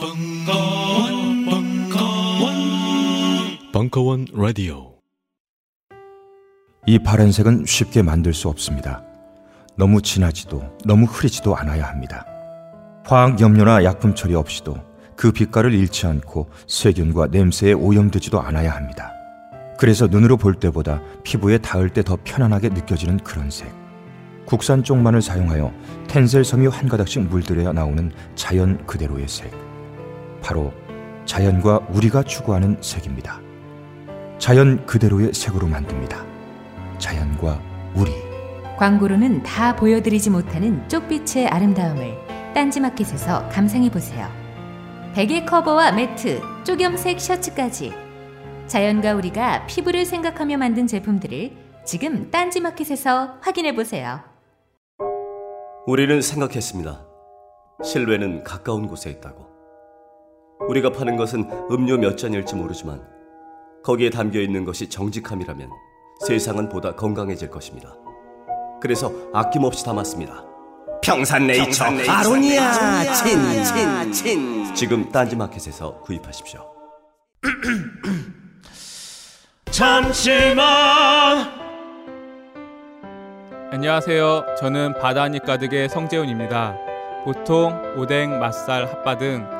벙커원, 벙커원, 벙커원 라디오. 이 파란색은 쉽게 만들 수 없습니다. 너무 진하지도 너무 흐리지도 않아야 합니다. 화학 염료나 약품 처리 없이도 그 빛깔을 잃지 않고 세균과 냄새에 오염되지도 않아야 합니다. 그래서 눈으로 볼 때보다 피부에 닿을 때 더 편안하게 느껴지는 그런 색. 국산 쪽만을 사용하여 텐셀 섬유 한 가닥씩 물들여야 나오는 자연 그대로의 색. 바로 자연과 우리가 추구하는 색입니다. 자연 그대로의 색으로 만듭니다. 자연과 우리. 광고로는 다 보여드리지 못하는 쪽빛의 아름다움을 딴지마켓에서 감상해 보세요. 베개 커버와 매트, 쪽염색 셔츠까지 자연과 우리가 피부를 생각하며 만든 제품들을 지금 딴지마켓에서 확인해 보세요. 우리는 생각했습니다. 실외는 가까운 곳에 있다고. 우리가 파는 것은 음료 몇 잔일지 모르지만 거기에 담겨 있는 것이 정직함이라면 세상은 보다 건강해질 것입니다. 그래서 아낌없이 담았습니다. 평산네이처, 아로니아 친친 친 지금 딴지마켓에서 구입하십시오. 잠시만. 안녕하세요. 저는 바다니 가득의 성재훈입니다. 보통 오뎅, 맛살, 핫바 등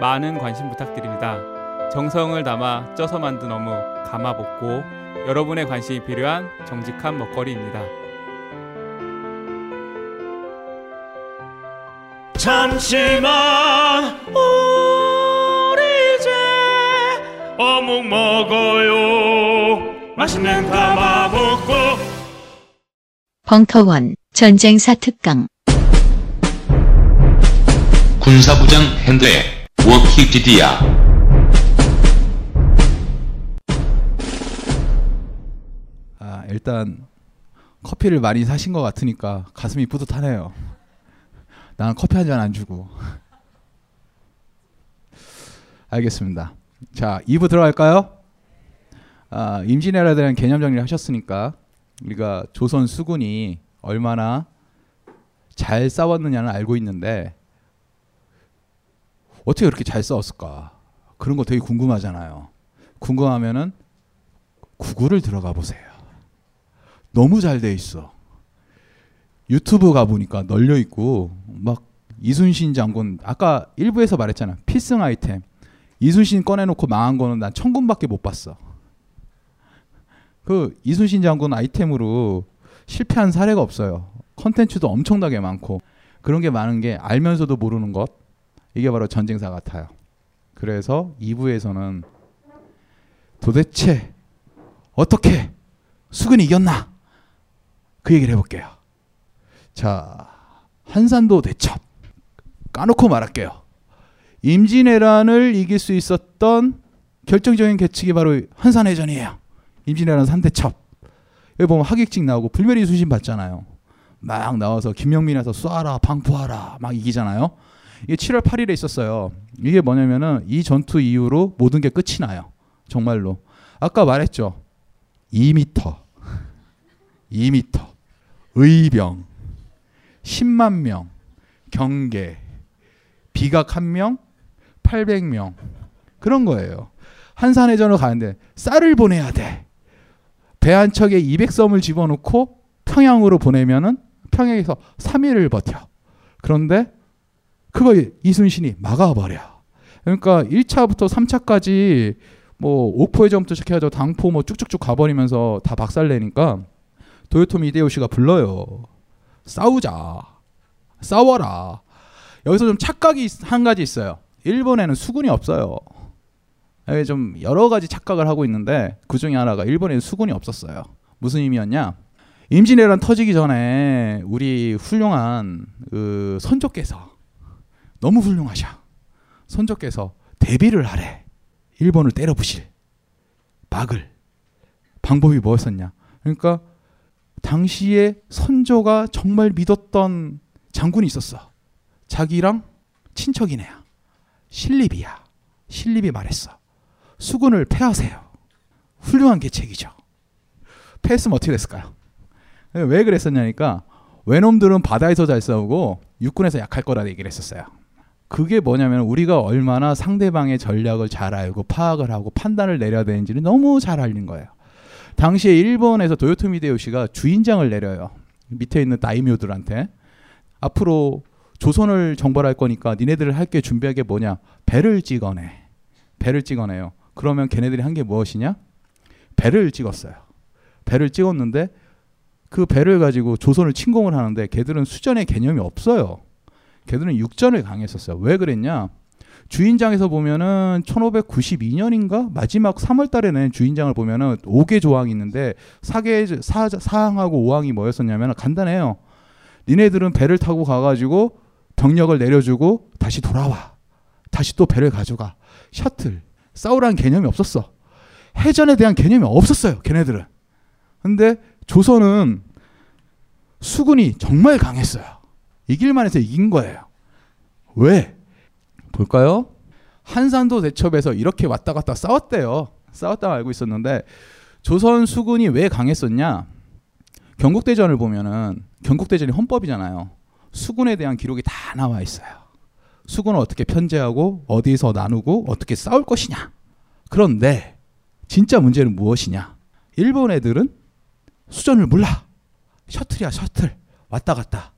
많은 관심 부탁드립니다. 정성을 담아 쪄서 만든 어묵 감아 볶고 여러분의 관심이 필요한 정직한 먹거리입니다. 잠시만. 우리 이제 어묵 먹어요. 맛있는 가마복고. 벙커원 전쟁사 특강 군사부장 핸드에 워키디디아 아, 일단 커피를 많이 사신 것 같으니까 가슴이 뿌듯하네요. 나는 커피 한 잔 안 주고. 알겠습니다. 자, 2부 들어갈까요? 아, 임진왜란에 대한 개념 정리를 하셨으니까 우리가 조선 수군이 얼마나 잘 싸웠느냐는 알고 있는데 어떻게 그렇게 잘 싸웠을까? 그런 거 되게 궁금하잖아요. 궁금하면은 구글을 들어가 보세요. 너무 잘 돼 있어. 유튜브 가 보니까 널려 있고 막 이순신 장군 아까 일부에서 말했잖아. 필승 아이템. 이순신 꺼내놓고 망한 거는 난 천군밖에 못 봤어. 그 이순신 장군 아이템으로 실패한 사례가 없어요. 컨텐츠도 엄청나게 많고 그런 게 많은 게 알면서도 모르는 것 이게 바로 전쟁사 같아요. 그래서 2부에서는 도대체 어떻게 수근이 이겼나 그 얘기를 해볼게요. 자 한산도 대첩 까놓고 말할게요. 임진왜란을 이길 수 있었던 결정적인 계측이 바로 한산해전이에요. 임진왜란 3대첩. 여기 보면 하객직 나오고 불멸의 수신 받잖아요. 막 나와서 김영민에서 쏴라 방포하라 막 이기잖아요. 이게 7월 8일에 있었어요. 이게 뭐냐면은 이 전투 이후로 모든 게 끝이 나요. 정말로. 아까 말했죠. 2m, 2m, 의병, 10만 명, 경계, 비각 1명, 800명. 그런 거예요. 한산해전을 가는데 쌀을 보내야 돼. 배 한 척에 200섬을 집어넣고 평양으로 보내면은 평양에서 3일을 버텨. 그런데 그거 이순신이 막아버려. 그러니까 1차부터 3차까지 뭐 옥포해전부터 시작해서 당포 뭐 쭉쭉쭉 가버리면서 다 박살내니까 도요토미 이데요시가 불러요. 싸우자. 싸워라. 여기서 좀 착각이 한 가지 있어요. 일본에는 수군이 없어요. 좀 여러 가지 착각을 하고 있는데 그 중에 하나가 일본에는 수군이 없었어요. 무슨 의미였냐? 임진왜란 터지기 전에 우리 훌륭한 그 선조께서 너무 훌륭하셔. 선조께서 대비를 하래. 일본을 때려 부실. 막을. 방법이 뭐였었냐? 그러니까 당시에 선조가 정말 믿었던 장군이 있었어. 자기랑 친척이네야. 신립이야. 신립이 말했어. 수군을 패하세요. 훌륭한 계책이죠. 패했으면 어떻게 됐을까요? 왜 그랬었냐니까 외놈들은 바다에서 잘 싸우고 육군에서 약할 거라 얘기를 했었어요. 그게 뭐냐면 우리가 얼마나 상대방의 전략을 잘 알고 파악을 하고 판단을 내려야 되는지를 너무 잘 알린 거예요. 당시에 일본에서 도요토미 데요시가 주인장을 내려요. 밑에 있는 다이묘들한테 앞으로 조선을 정벌할 거니까 니네들 할 게 준비할 게 뭐냐? 배를 찍어내. 배를 찍어내요. 그러면 걔네들이 한 게 무엇이냐? 배를 찍었어요. 배를 찍었는데 그 배를 가지고 조선을 침공을 하는데 걔들은 수전의 개념이 없어요. 걔들은 육전을 강했었어요. 왜 그랬냐? 주인장에서 보면은 1592년인가 마지막 3월 달에 낸 주인장을 보면은 5개 조항이 있는데 4개 사, 사항하고 5항이 뭐였었냐면 간단해요. 니네들은 배를 타고 가 가지고 병력을 내려주고 다시 돌아와. 다시 또 배를 가져가. 셔틀. 싸우라는 개념이 없었어. 해전에 대한 개념이 없었어요. 걔네들은. 근데 조선은 수군이 정말 강했어요. 이길만 해서 이긴 거예요. 왜? 볼까요? 한산도 대첩에서 이렇게 왔다 갔다 싸웠대요. 싸웠다고 알고 있었는데 조선 수군이 왜 강했었냐? 경국대전을 보면은 경국대전이 헌법이잖아요. 수군에 대한 기록이 다 나와 있어요. 수군을 어떻게 편제하고 어디서 나누고 어떻게 싸울 것이냐. 그런데 진짜 문제는 무엇이냐? 일본 애들은 수전을 몰라. 셔틀이야 셔틀 왔다 갔다.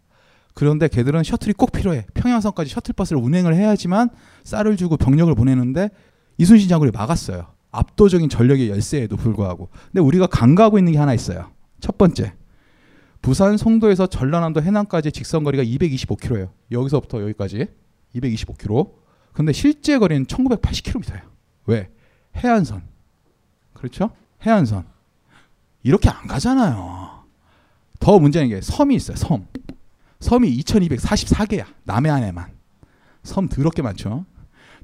그런데 걔들은 셔틀이 꼭 필요해. 평양선까지 셔틀버스를 운행을 해야지만 쌀을 주고 병력을 보내는데 이순신 장군이 막았어요. 압도적인 전력의 열세에도 불구하고. 근데 우리가 간과하고 있는 게 하나 있어요. 첫 번째. 부산 송도에서 전라남도 해남까지 직선 거리가 225km예요. 여기서부터 여기까지 225km. 근데 실제 거리는 1980km예요. 왜? 해안선. 그렇죠? 해안선. 이렇게 안 가잖아요. 더 문제는 게 섬이 있어요. 섬. 섬이 2244개야. 남해 안에만. 섬 더럽게 많죠.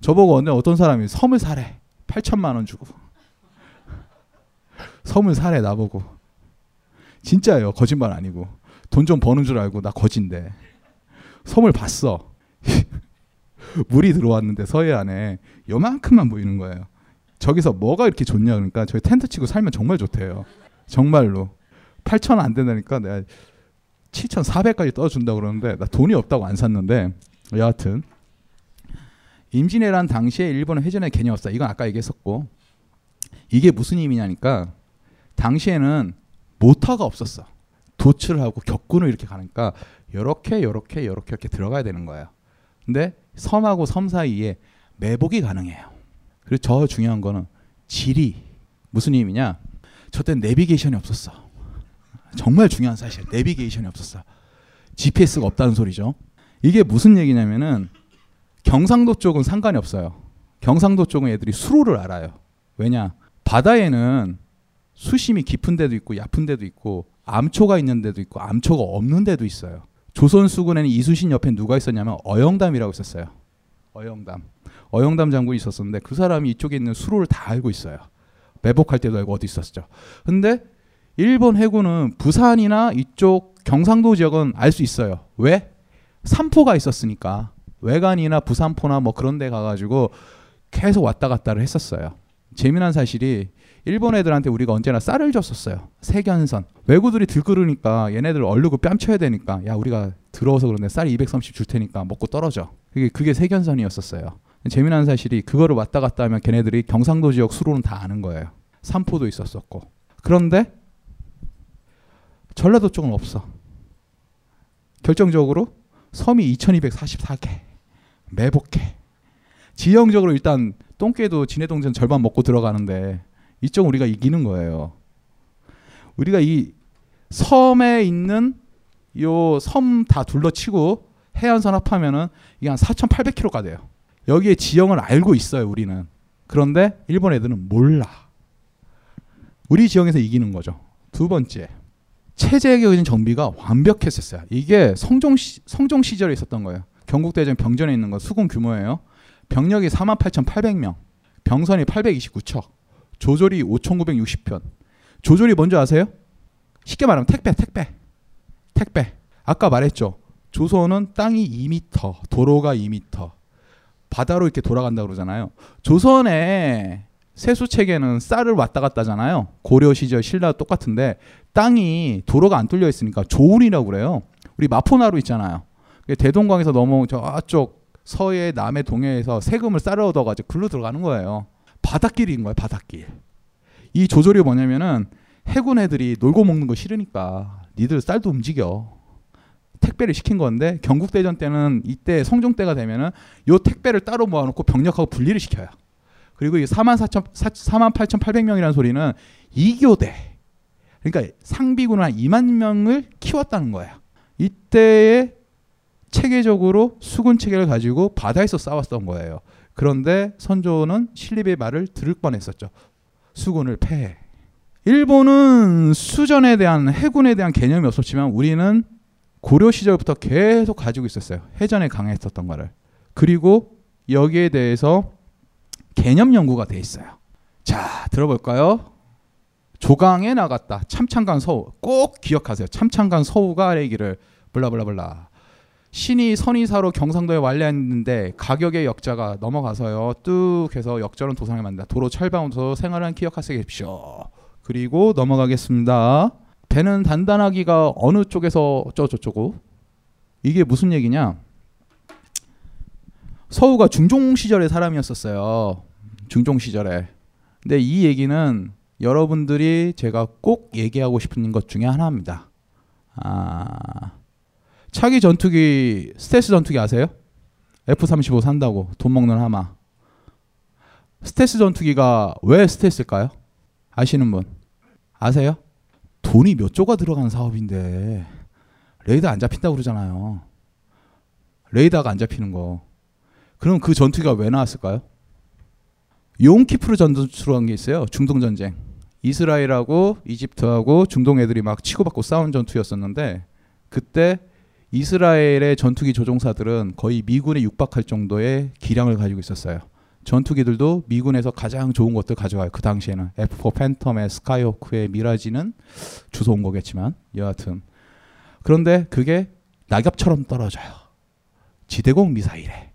저보고 어느 어떤 사람이 섬을 사래. 8천만 원 주고. 섬을 사래 나보고. 진짜예요. 거짓말 아니고. 돈 좀 버는 줄 알고 나 거진데. 섬을 봤어. 물이 들어왔는데 서해 안에 요만큼만 보이는 거예요. 저기서 뭐가 이렇게 좋냐 그러니까 저기 텐트 치고 살면 정말 좋대요. 정말로. 8천 안 된다니까 내가 7,400까지 떠준다 그러는데 나 돈이 없다고 안 샀는데 여하튼 임진왜란 당시에 일본은 회전의 개념 없다. 이건 아까 얘기했었고 이게 무슨 의미냐니까 당시에는 모터가 없었어. 도출하고 격군을 이렇게 가니까 요렇게 요렇게 요렇게 이렇게 들어가야 되는 거예요. 근데 섬하고 섬 사이에 매복이 가능해요. 그리고 저 중요한 거는 지리 무슨 의미냐? 저때 내비게이션이 없었어. 정말 중요한 사실. 내비게이션이 없었어. GPS가 없다는 소리죠. 이게 무슨 얘기냐면은 경상도 쪽은 상관이 없어요. 경상도 쪽은 애들이 수로를 알아요. 왜냐? 바다에는 수심이 깊은 데도 있고 얕은 데도 있고 암초가 있는 데도 있고 암초가 없는 데도 있어요. 조선 수군에는 이순신 옆에 누가 있었냐면 어영담이라고 있었어요. 어영담. 어영담 장군이 있었었는데 그 사람이 이쪽에 있는 수로를 다 알고 있어요. 매복할 때도 알고 어디 있었죠. 근데 일본 해군은 부산이나 이쪽 경상도 지역은 알 수 있어요. 왜? 삼포가 있었으니까 외관이나 부산포나 뭐 그런 데 가가지고 계속 왔다 갔다를 했었어요. 재미난 사실이 일본 애들한테 우리가 언제나 쌀을 줬었어요. 세견선. 외구들이 들끓으니까 얘네들 얼르고 뺨쳐야 되니까 야 우리가 들어와서 그런데 쌀이 230 줄 테니까 먹고 떨어져. 그게 그게 세견선이었었어요. 재미난 사실이 그거를 왔다 갔다 하면 걔네들이 경상도 지역 수로는 다 아는 거예요. 삼포도 있었었고. 그런데 전라도 쪽은 없어. 결정적으로 섬이 2244개. 매복해. 지형적으로 일단 똥개도 지네 동전 절반 먹고 들어가는데 이쪽 우리가 이기는 거예요. 우리가 이 섬에 있는 요 섬 다 둘러치고 해안선 합하면은 이게 한 4,800km가 돼요. 여기에 지형을 알고 있어요, 우리는. 그런데 일본 애들은 몰라. 우리 지형에서 이기는 거죠. 두 번째. 체제적인 정비가 완벽했었어요. 이게 성종 시, 성종 시절에 있었던 거예요. 경국대전 병전에 있는 거 수군 규모예요. 병력이 48,800명, 병선이 829척, 조졸이 5,960편. 조졸이 뭔지 아세요? 쉽게 말하면 택배, 택배, 택배. 아까 말했죠. 조선은 땅이 2m, 도로가 2m, 바다로 이렇게 돌아간다 그러잖아요. 조선의 세수 체계는 쌀을 왔다 갔다잖아요. 고려 시절 신라 똑같은데 땅이 도로가 안 뚫려 있으니까 조운이라고 그래요. 우리 마포나루 있잖아요. 대동강에서 넘어온 저쪽 서해, 남해, 동해에서 세금을 쌀을 얻어가지고 글로 들어가는 거예요. 바닷길인 거예요, 바닷길. 이 조절이 뭐냐면은 해군 애들이 놀고 먹는 거 싫으니까 니들 쌀도 움직여. 택배를 시킨 건데 경국대전 때는 이때 성종 때가 되면은 요 택배를 따로 모아놓고 병력하고 분리를 시켜요. 그리고 이 4만 4천 4만 8,800명이라는 소리는 이교대 그러니까 상비군 한 2만 명을 키웠다는 거예요. 이때에 체계적으로 수군 체계를 가지고 바다에서 싸웠던 거예요. 그런데 선조는 신립의 말을 들을 뻔했었죠. 수군을 패해. 일본은 수전에 대한 해군에 대한 개념이 없었지만 우리는 고려 시절부터 계속 가지고 있었어요. 해전에 강했었던 거를. 그리고 여기에 대해서 개념 연구가 돼 있어요. 자, 들어볼까요? 조강에 나갔다. 참창간 서우. 꼭 기억하세요. 참창간 서우가 아래기를 블라블라블라. 신이 선의사로 경상도에 완례했는데 가격의 역자가 넘어가서요. 뚝 해서 역전은 도상에 만다. 도로 철방으로 생활한 기억하세요. 그리고 넘어가겠습니다. 배는 단단하기가 어느 쪽에서 어쩌고저쩌고 이게 무슨 얘기냐? 서우가 중종 시절의 사람이었었어요. 중종 시절에. 근데 이 얘기는 여러분들이 제가 꼭 얘기하고 싶은 것 중에 하나입니다. 아, 차기 전투기 스텔스 전투기 아세요? F-35 산다고 돈 먹는 하마. 스텔스 전투기가 왜 스텔스일까요? 아시는 분 아세요? 돈이 몇 조가 들어간 사업인데 레이더 안 잡힌다고 그러잖아요. 레이더가 안 잡히는 거. 그럼 그 전투기가 왜 나왔을까요? 용키프르 전투라는 게 있어요. 중동 전쟁. 이스라엘하고 이집트하고 중동 애들이 막 치고받고 싸운 전투였었는데 그때 이스라엘의 전투기 조종사들은 거의 미군에 육박할 정도의 기량을 가지고 있었어요. 전투기들도 미군에서 가장 좋은 것들 가져가요. 그 당시에는 F4 팬텀의 스카이호크의 미라지는 주워 온 거겠지만 여하튼 그런데 그게 낙엽처럼 떨어져요. 지대공 미사일에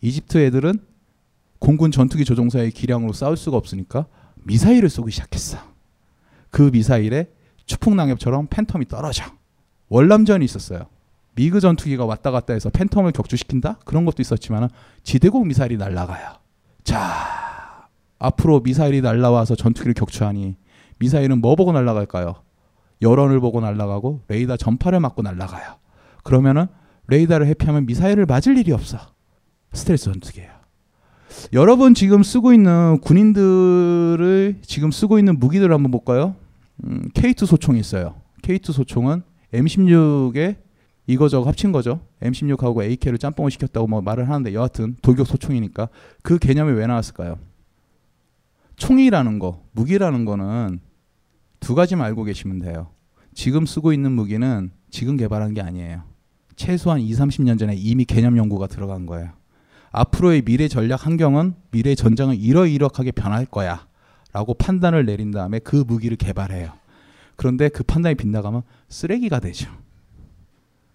이집트 애들은 공군 전투기 조종사의 기량으로 싸울 수가 없으니까 미사일을 쏘기 시작했어. 그 미사일에 추풍 낙엽처럼 팬텀이 떨어져. 월남전이 있었어요. 미그 전투기가 왔다 갔다 해서 팬텀을 격추시킨다? 그런 것도 있었지만 지대공 미사일이 날아가요. 자, 앞으로 미사일이 날아와서 전투기를 격추하니 미사일은 뭐 보고 날아갈까요? 열원을 보고 날아가고 레이더 전파를 맞고 날아가요. 그러면은 레이더를 회피하면 미사일을 맞을 일이 없어. 스트레스 전투기예요. 여러분 지금 쓰고 있는 군인들을 지금 쓰고 있는 무기들 한번 볼까요? 음, K2 소총이 있어요. K2 소총은 M16에 이거저거 합친 거죠. M16하고 AK를 짬뽕을 시켰다고 뭐 말을 하는데 여하튼 돌격 소총이니까 그 개념이 왜 나왔을까요? 총이라는 거, 무기라는 거는 두 가지만 알고 계시면 돼요. 지금 쓰고 있는 무기는 지금 개발한 게 아니에요. 최소한 2, 30년 전에 이미 개념 연구가 들어간 거예요. 앞으로의 미래 전략 환경은 미래 전장은 이러이러하게 변할 거야. 라고 판단을 내린 다음에 그 무기를 개발해요. 그런데 그 판단이 빗나가면 쓰레기가 되죠.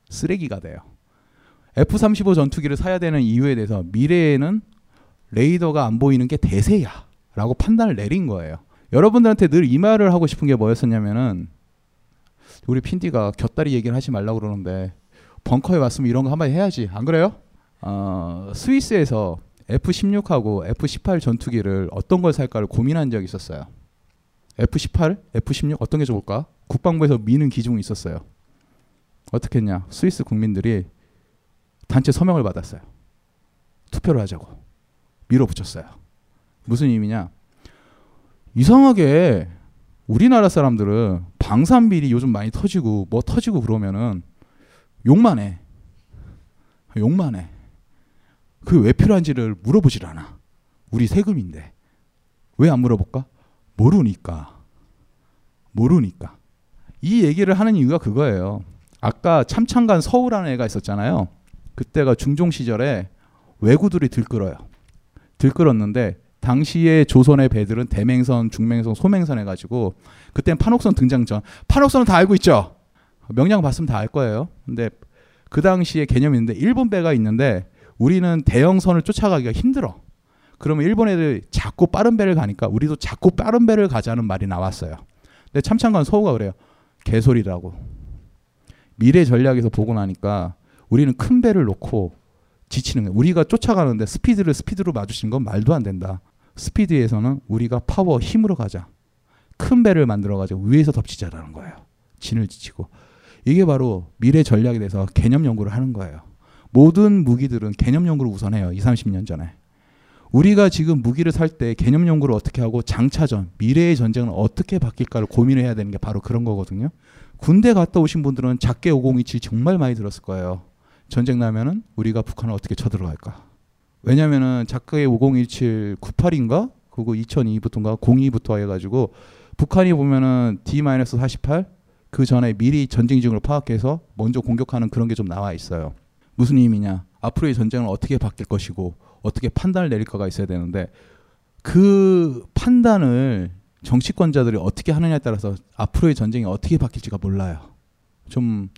쓰레기가 돼요. F-35 전투기를 사야 되는 이유에 대해서 미래에는 레이더가 안 보이는 게 대세야. 라고 판단을 내린 거예요. 여러분들한테 늘 이 말을 하고 싶은 게 뭐였었냐면은 우리 핀디가 곁다리 얘기를 하지 말라고 그러는데 벙커에 왔으면 이런 거 한마디 해야지. 안 그래요? 어, 스위스에서 F-16하고 F-18 전투기를 어떤 걸 살까를 고민한 적이 있었어요. F-18, F-16 어떤 게 좋을까? 국방부에서 미는 기종이 있었어요. 어떻게 했냐? 스위스 국민들이 단체 서명을 받았어요. 투표를 하자고 밀어붙였어요. 무슨 의미냐? 이상하게 우리나라 사람들은 방산비리 요즘 많이 터지고 뭐 터지고 그러면은 욕만 해. 욕만 해. 그게 왜 필요한지를 물어보질 않아. 우리 세금인데. 왜 안 물어볼까? 모르니까. 모르니까. 이 얘기를 하는 이유가 그거예요. 아까 참창간 서울하는 애가 있었잖아요. 그때가 중종 시절에 왜구들이 들끓어요. 들끓었는데 당시에 조선의 배들은 대맹선, 중맹선, 소맹선 해가지고 그땐 판옥선 등장 전 판옥선은 다 알고 있죠. 명량 봤으면 다 알 거예요. 근데 그 당시에 개념이 있는데 일본 배가 있는데 우리는 대형선을 쫓아가기가 힘들어. 그러면 일본 애들 작고 빠른 배를 가니까 우리도 작고 빠른 배를 가자는 말이 나왔어요. 근데 참참관 서우가 그래요. 개소리라고. 미래 전략에서 보고 나니까 우리는 큰 배를 놓고 짓치는 거예요. 우리가 쫓아가는데 스피드를 스피드로 맞추는 건 말도 안 된다. 스피드에서는 우리가 파워 힘으로 가자. 큰 배를 만들어 가지고 위에서 덮치자라는 거예요. 진을 짓치고. 이게 바로 미래 전략에 대해서 개념 연구를 하는 거예요. 모든 무기들은 개념 연구를 우선해요. 2, 30년 전에. 우리가 지금 무기를 살 때 개념 연구를 어떻게 하고 장차전 미래의 전쟁은 어떻게 바뀔까를 고민을 해야 되는 게 바로 그런 거거든요. 군대 갔다 오신 분들은 작게 5027 정말 많이 들었을 거예요. 전쟁 나면은 우리가 북한을 어떻게 쳐들어갈까? 왜냐면은 작게 5017 98인가 그거 2002부터인가 02부터 해 가지고 북한이 보면은 D-48 그 전에 미리 전쟁 중을 파악해서 먼저 공격하는 그런 게 좀 나와 있어요. 무슨 의미냐? 앞으로의 전쟁은 어떻게 바뀔 것이고 어떻게 판단을 내릴까가 있어야 되는데 그 판단을 정치권자들이 어떻게 하느냐에 따라서 앞으로의 전쟁이 어떻게 바뀔지가 몰라요. 좀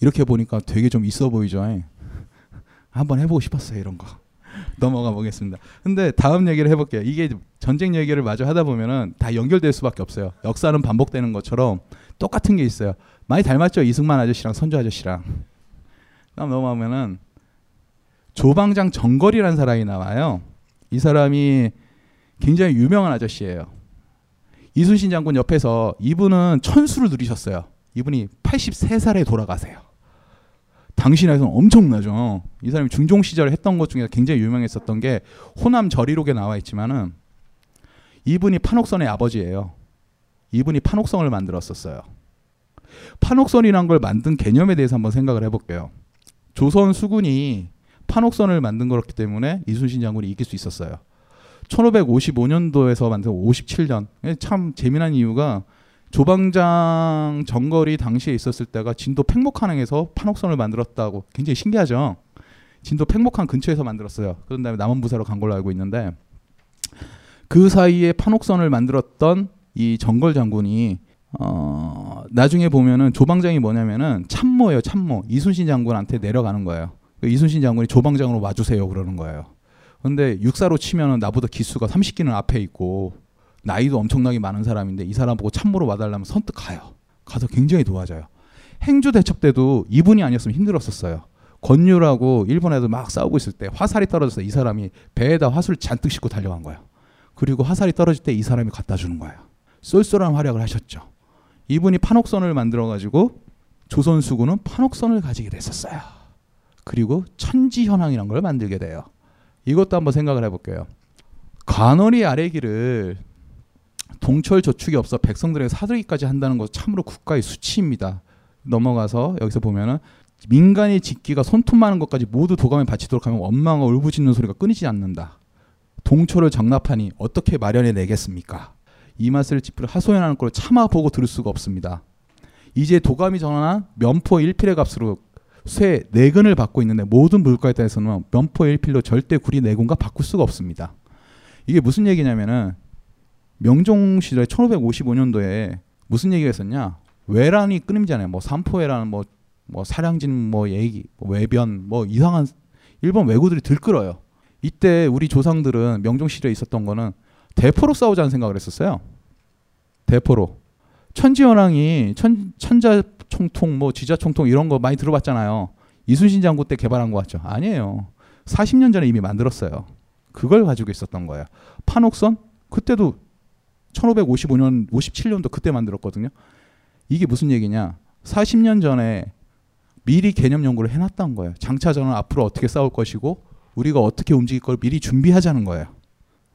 이렇게 보니까 되게 좀 있어 보이죠. 한번 해보고 싶었어요 이런 거. 넘어가 보겠습니다. 근데 다음 얘기를 해볼게요. 이게 전쟁 얘기를 마저 하다 보면은 다 연결될 수밖에 없어요. 역사는 반복되는 것처럼 똑같은 게 있어요. 많이 닮았죠 이승만 아저씨랑 선조 아저씨랑. 다음 넘어가면은 조방장 정거리라는 사람이 나와요. 이 사람이 굉장히 유명한 아저씨예요. 이순신 장군 옆에서 이분은 천수를 누리셨어요. 이분이 83살에 돌아가세요. 당시 나에서는 엄청나죠. 이 사람이 중종 시절에 했던 것 중에 굉장히 유명했었던 게 호남 저리록에 나와 있지만은 이분이 판옥선의 아버지예요. 이분이 판옥성을 만들었었어요. 판옥선이란 걸 만든 개념에 대해서 한번 생각을 해볼게요. 조선 수군이 판옥선을 만든 거였기 때문에 이순신 장군이 이길 수 있었어요. 1555년도에서 만든 57년. 참 재미난 이유가 조방장 정거리 당시에 있었을 때가 진도 팽목한항에서 판옥선을 만들었다고 굉장히 신기하죠. 진도 팽목항 근처에서 만들었어요. 그런 다음에 남원부사로 간 걸로 알고 있는데 그 사이에 판옥선을 만들었던 이 정걸 장군이 어 나중에 보면은 조방장이 뭐냐면은 참모예요 참모 이순신 장군한테 내려가는 거예요 그 이순신 장군이 조방장으로 와주세요 그러는 거예요 근데 육사로 치면은 나보다 기수가 30기는 앞에 있고 나이도 엄청나게 많은 사람인데 이 사람 보고 참모로 와달라면 선뜻 가요. 가서 굉장히 도와줘요. 행주 대첩 때도 이분이 아니었으면 힘들었었어요. 권유라고 일본 애들 막 싸우고 있을 때 화살이 떨어져서 이 사람이 배에다 화술 잔뜩 싣고 달려간 거예요. 그리고 화살이 떨어질 때 이 사람이 갖다 주는 거예요. 쏠쏠한 활약을 하셨죠. 이분이 판옥선을 만들어 가지고 조선 수군은 판옥선을 가지게 됐었어요. 그리고 천지현황이라는 걸 만들게 돼요. 이것도 한번 생각을 해볼게요. 관원이 아래기를 동철 저축이 없어 백성들에게 사들이기까지 한다는 것 참으로 국가의 수치입니다. 넘어가서 여기서 보면은 민간의 짓기가 손톱 많은 것까지 모두 도감에 바치도록 하면 원망과 울부짖는 소리가 끊이지 않는다. 동초를 정납하니 어떻게 마련해 내겠습니까? 이 맛을 짚으려 하소연하는 걸 참아보고 들을 수가 없습니다. 이제 도감이 정한 면포 1필의 값으로 쇠 4근을 받고 있는데 모든 물가에 대해서는 면포 1필로 절대 구리 4근과 바꿀 수가 없습니다. 이게 무슨 얘기냐면은 명종 시절에 1555년도에 무슨 얘기가 있었냐? 외란이 끊임잖아요. 뭐 삼포해라는 뭐, 뭐 사량진 뭐 얘기, 뭐 외변 뭐 이상한 일본 왜구들이 들끓어요. 이때 우리 조상들은 명종 시절에 있었던 거는 대포로 싸우자는 생각을 했었어요. 대포로. 천지연왕이 천, 천자 총통 뭐 지자 총통 이런 거 많이 들어봤잖아요. 이순신 장군 때 개발한 거 같죠? 아니에요. 40년 전에 이미 만들었어요. 그걸 가지고 있었던 거예요. 판옥선 그때도 1555년 57년도 그때 만들었거든요. 이게 무슨 얘기냐? 40년 전에 미리 개념 연구를 해놨던 거예요. 장차전은 앞으로 어떻게 싸울 것이고 우리가 어떻게 움직일 걸 미리 준비하자는 거예요.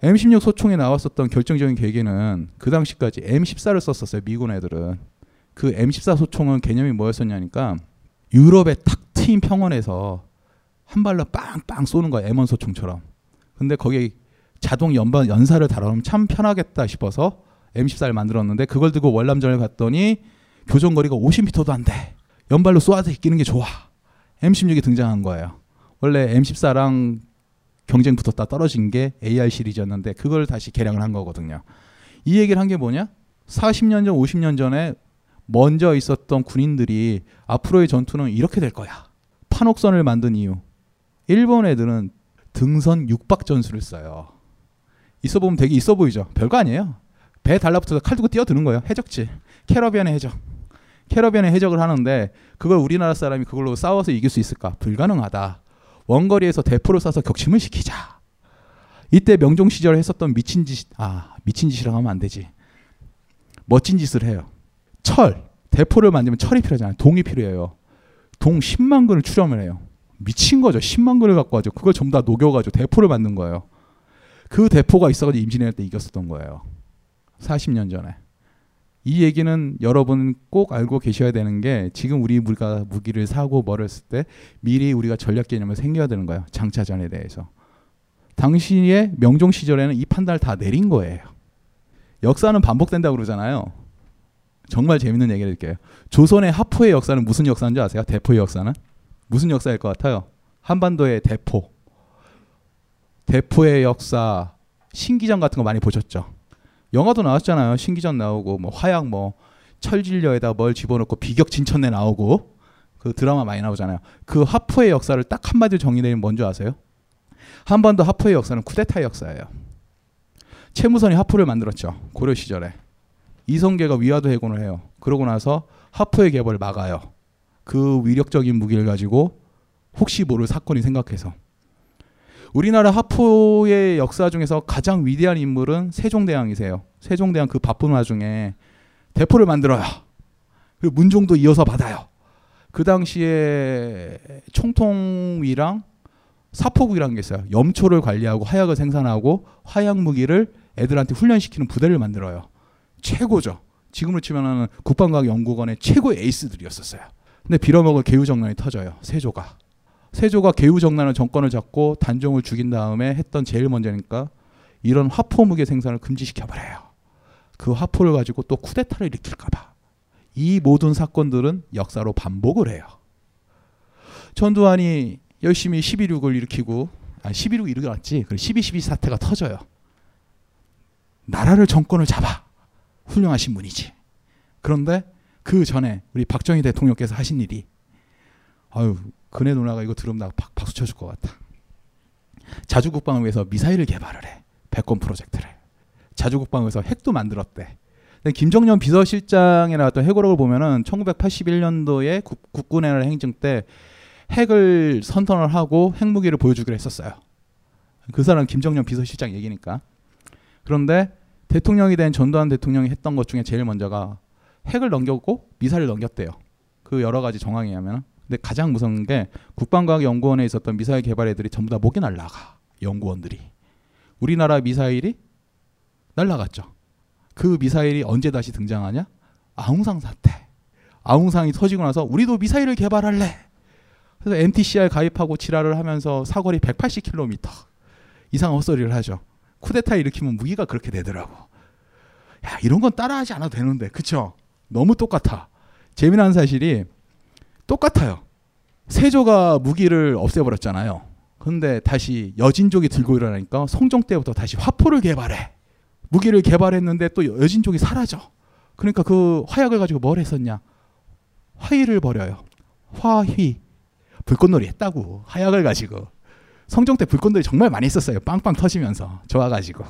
M16 소총에 나왔었던 결정적인 계기는 그 당시까지 M14를 썼었어요. 미군 애들은. 그 M14 소총은 개념이 뭐였었냐니까 유럽의 탁 트인 평원에서 한 발로 빵빵 쏘는 거야. M1 소총처럼. 근데 거기에 자동 연반 연사를 달아놓으면 참 편하겠다 싶어서 M14를 만들었는데 그걸 들고 월남전을 갔더니 교전 거리가 50m도 안 돼. 연발로 쏘아서 끼는 게 좋아. M16이 등장한 거예요. 원래 M14랑 경쟁 붙었다 떨어진 게 AR 시리즈였는데 그걸 다시 개량을 한 거거든요. 이 얘기를 한 게 뭐냐? 40년 전, 50년 전에 먼저 있었던 군인들이 앞으로의 전투는 이렇게 될 거야. 판옥선을 만든 이유. 일본 애들은 등선 육박 전술을 써요. 있어 보면 되게 있어 보이죠. 별거 아니에요. 배 달라붙어서 칼 두고 뛰어드는 거예요. 해적지. 캐러비안의 해적. 캐러비안의 해적을 하는데 그걸 우리나라 사람이 그걸로 싸워서 이길 수 있을까? 불가능하다. 원거리에서 대포를 쏴서 격침을 시키자. 이때 명종 시절에 했었던 미친 짓, 아 미친 짓이라고 하면 안 되지. 멋진 짓을 해요. 철, 대포를 만들면 철이 필요하잖아요. 동이 필요해요. 동 10만 근을 출연을 해요. 미친 거죠. 10만 근을 갖고 와죠. 그걸 전부 다 녹여가지고 대포를 만든 거예요. 그 대포가 있어가지고 임진왜란 때 이겼었던 거예요. 40년 전에. 이 얘기는 여러분 꼭 알고 계셔야 되는 게 지금 우리 우리가 무기를 사고 뭐를 했을 때 미리 우리가 전략 개념을 생겨야 되는 거예요. 장차전에 대해서. 당시에 명종 시절에는 이 판단을 다 내린 거예요. 역사는 반복된다고 그러잖아요. 정말 재밌는 얘기를 드릴게요. 조선의 하포의 역사는 무슨 역사인지 아세요? 대포의 역사는? 무슨 역사일 것 같아요? 한반도의 대포. 대포의 역사, 신기전 같은 거 많이 보셨죠? 영화도 나왔잖아요. 신기전 나오고 뭐 화약 뭐 철진려에다 뭘 집어넣고 비격 진천내 나오고 그 드라마 많이 나오잖아요. 그 하포의 역사를 딱 한마디로 정의내면 뭔지 아세요? 한반도 하포의 역사는 쿠데타의 역사예요. 최무선이 하포를 만들었죠. 고려 시절에. 이성계가 위화도 해곤을 해요. 그러고 나서 하포의 개발을 막아요. 그 위력적인 무기를 가지고 혹시 모를 사건이 생각해서 우리나라 하포의 역사 중에서 가장 위대한 인물은 세종대왕이세요. 세종대왕 그 바쁜 와중에 대포를 만들어요. 그리고 문종도 이어서 받아요. 그 당시에 총통위랑 사포국이라는 게 있어요. 염초를 관리하고 화약을 생산하고 화약 무기를 애들한테 훈련시키는 부대를 만들어요. 최고죠. 지금으로 치면은 국방과학연구원의 최고의 에이스들이었었어요. 근데 빌어먹을 개우정난이 터져요. 세조가. 세조가 개우정난을 정권을 잡고 단종을 죽인 다음에 했던 제일 먼저니까 이런 화포 무기 생산을 금지시켜 버려요. 그 화포를 가지고 또 쿠데타를 일으킬까봐. 이 모든 사건들은 역사로 반복을 해요. 전두환이 열심히 12.6을 일으키고 아12.6 일어났지. 그리고 12.12 사태가 터져요. 나라를 정권을 잡아. 훌륭하신 분이지. 그런데 그 전에 우리 박정희 대통령께서 하신 일이 아유 그네 누나가 이거 들으면 나 박, 박수 쳐줄 것 같아. 자주국방을 위해서 미사일을 개발을 해. 백건 프로젝트를. 자주국방을 위해서 핵도 만들었대. 김정년 비서실장에 나왔던 해고록을 보면은 1981년도에 국, 군의 행정 때 핵을 선턴을 하고 핵무기를 보여주기로 했었어요. 그 사람은 김정년 비서실장 얘기니까. 그런데 대통령이 된 전두환 대통령이 했던 것 중에 제일 먼저가 핵을 넘겼고 미사일을 넘겼대요. 그 여러 가지 정황에 의하면. 근데 가장 무서운 게 국방과학연구원에 있었던 미사일 개발 애들이 전부 다 목에 날라가. 연구원들이. 우리나라 미사일이 날라갔죠. 그 미사일이 언제 다시 등장하냐? 아웅상 사태. 아웅상이 터지고 나서 우리도 미사일을 개발할래. 그래서 MTCR 가입하고 지랄을 하면서 사거리 180km 이상 헛소리를 하죠. 쿠데타 일으키면 무기가 그렇게 되더라고. 야, 이런 건 따라하지 않아도 되는데. 그쵸? 너무 똑같아. 재미난 사실이 똑같아요. 세조가 무기를 없애버렸잖아요. 근데 다시 여진족이 들고 일어나니까 성종 때부터 다시 화포를 개발해. 무기를 개발했는데 또 여진족이 사라져. 그러니까 그 화약을 가지고 뭘 했었냐? 화의를 버려요. 화휘. 불꽃놀이 했다고. 화약을 가지고. 성종 때 불꽃놀이 정말 많이 했었어요. 빵빵 터지면서. 좋아가지고.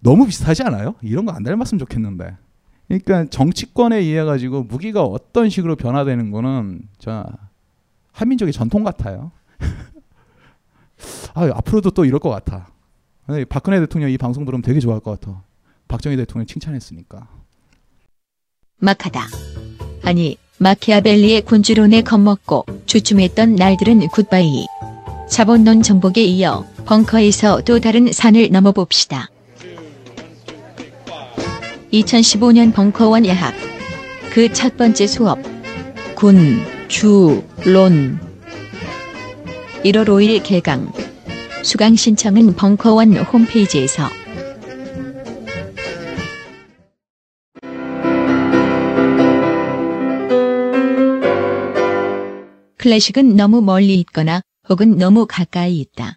너무 비슷하지 않아요? 이런 거 안 닮았으면 좋겠는데. 그러니까 정치권에 의해 가지고 무기가 어떤 식으로 변화되는 거는 저 한민족의 전통 같아요. 아, 앞으로도 또 이럴 것 같아. 박근혜 대통령 이 방송 들으면 되게 좋아할 것 같아. 박정희 대통령 칭찬했으니까. 막하다. 아니, 마키아벨리의 군주론에 겁먹고 주춤했던 날들은 굿바이. 자본론 정복에 이어 벙커에서 또 다른 산을 넘어봅시다. 2015년 벙커원 야학. 그 첫 번째 수업. 군, 주, 론. 1월 5일 개강. 수강 신청은 벙커원 홈페이지에서. 클래식은 너무 멀리 있거나 혹은 너무 가까이 있다.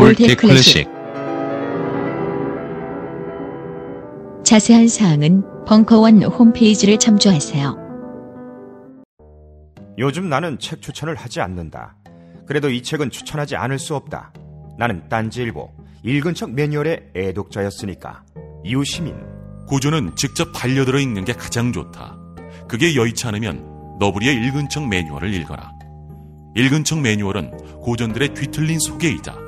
old 클래식 자세한 사항은 벙커원 홈페이지를 참조하세요. 요즘 나는 책 추천을 하지 않는다. 그래도 이 책은 추천하지 않을 수 없다. 나는 딴지일보 읽은 척 매뉴얼의 애독자였으니까. 이웃시민 고전은 직접 반려들어 읽는 게 가장 좋다. 그게 여의치 않으면 너부리의 읽은 척 매뉴얼을 읽어라. 읽은 척 매뉴얼은 고전들의 뒤틀린 소개이자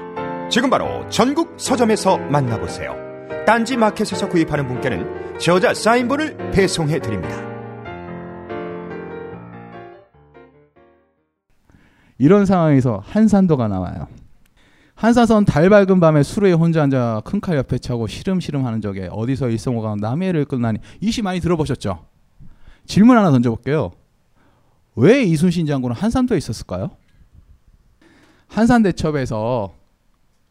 지금 바로 전국 서점에서 만나보세요. 딴지 마켓에서 구입하는 분께는 저자 사인본을 배송해 드립니다. 이런 상황에서 한산도가 나와요. 한사선 달 밝은 밤에 수루에 혼자 앉아 큰 칼 옆에 차고 시름시름 하는 적에 어디서 일성호가 남의 애를 끌나니 이 시 많이 들어보셨죠? 질문 하나 던져볼게요. 왜 이순신 장군은 한산도에 있었을까요? 한산대첩에서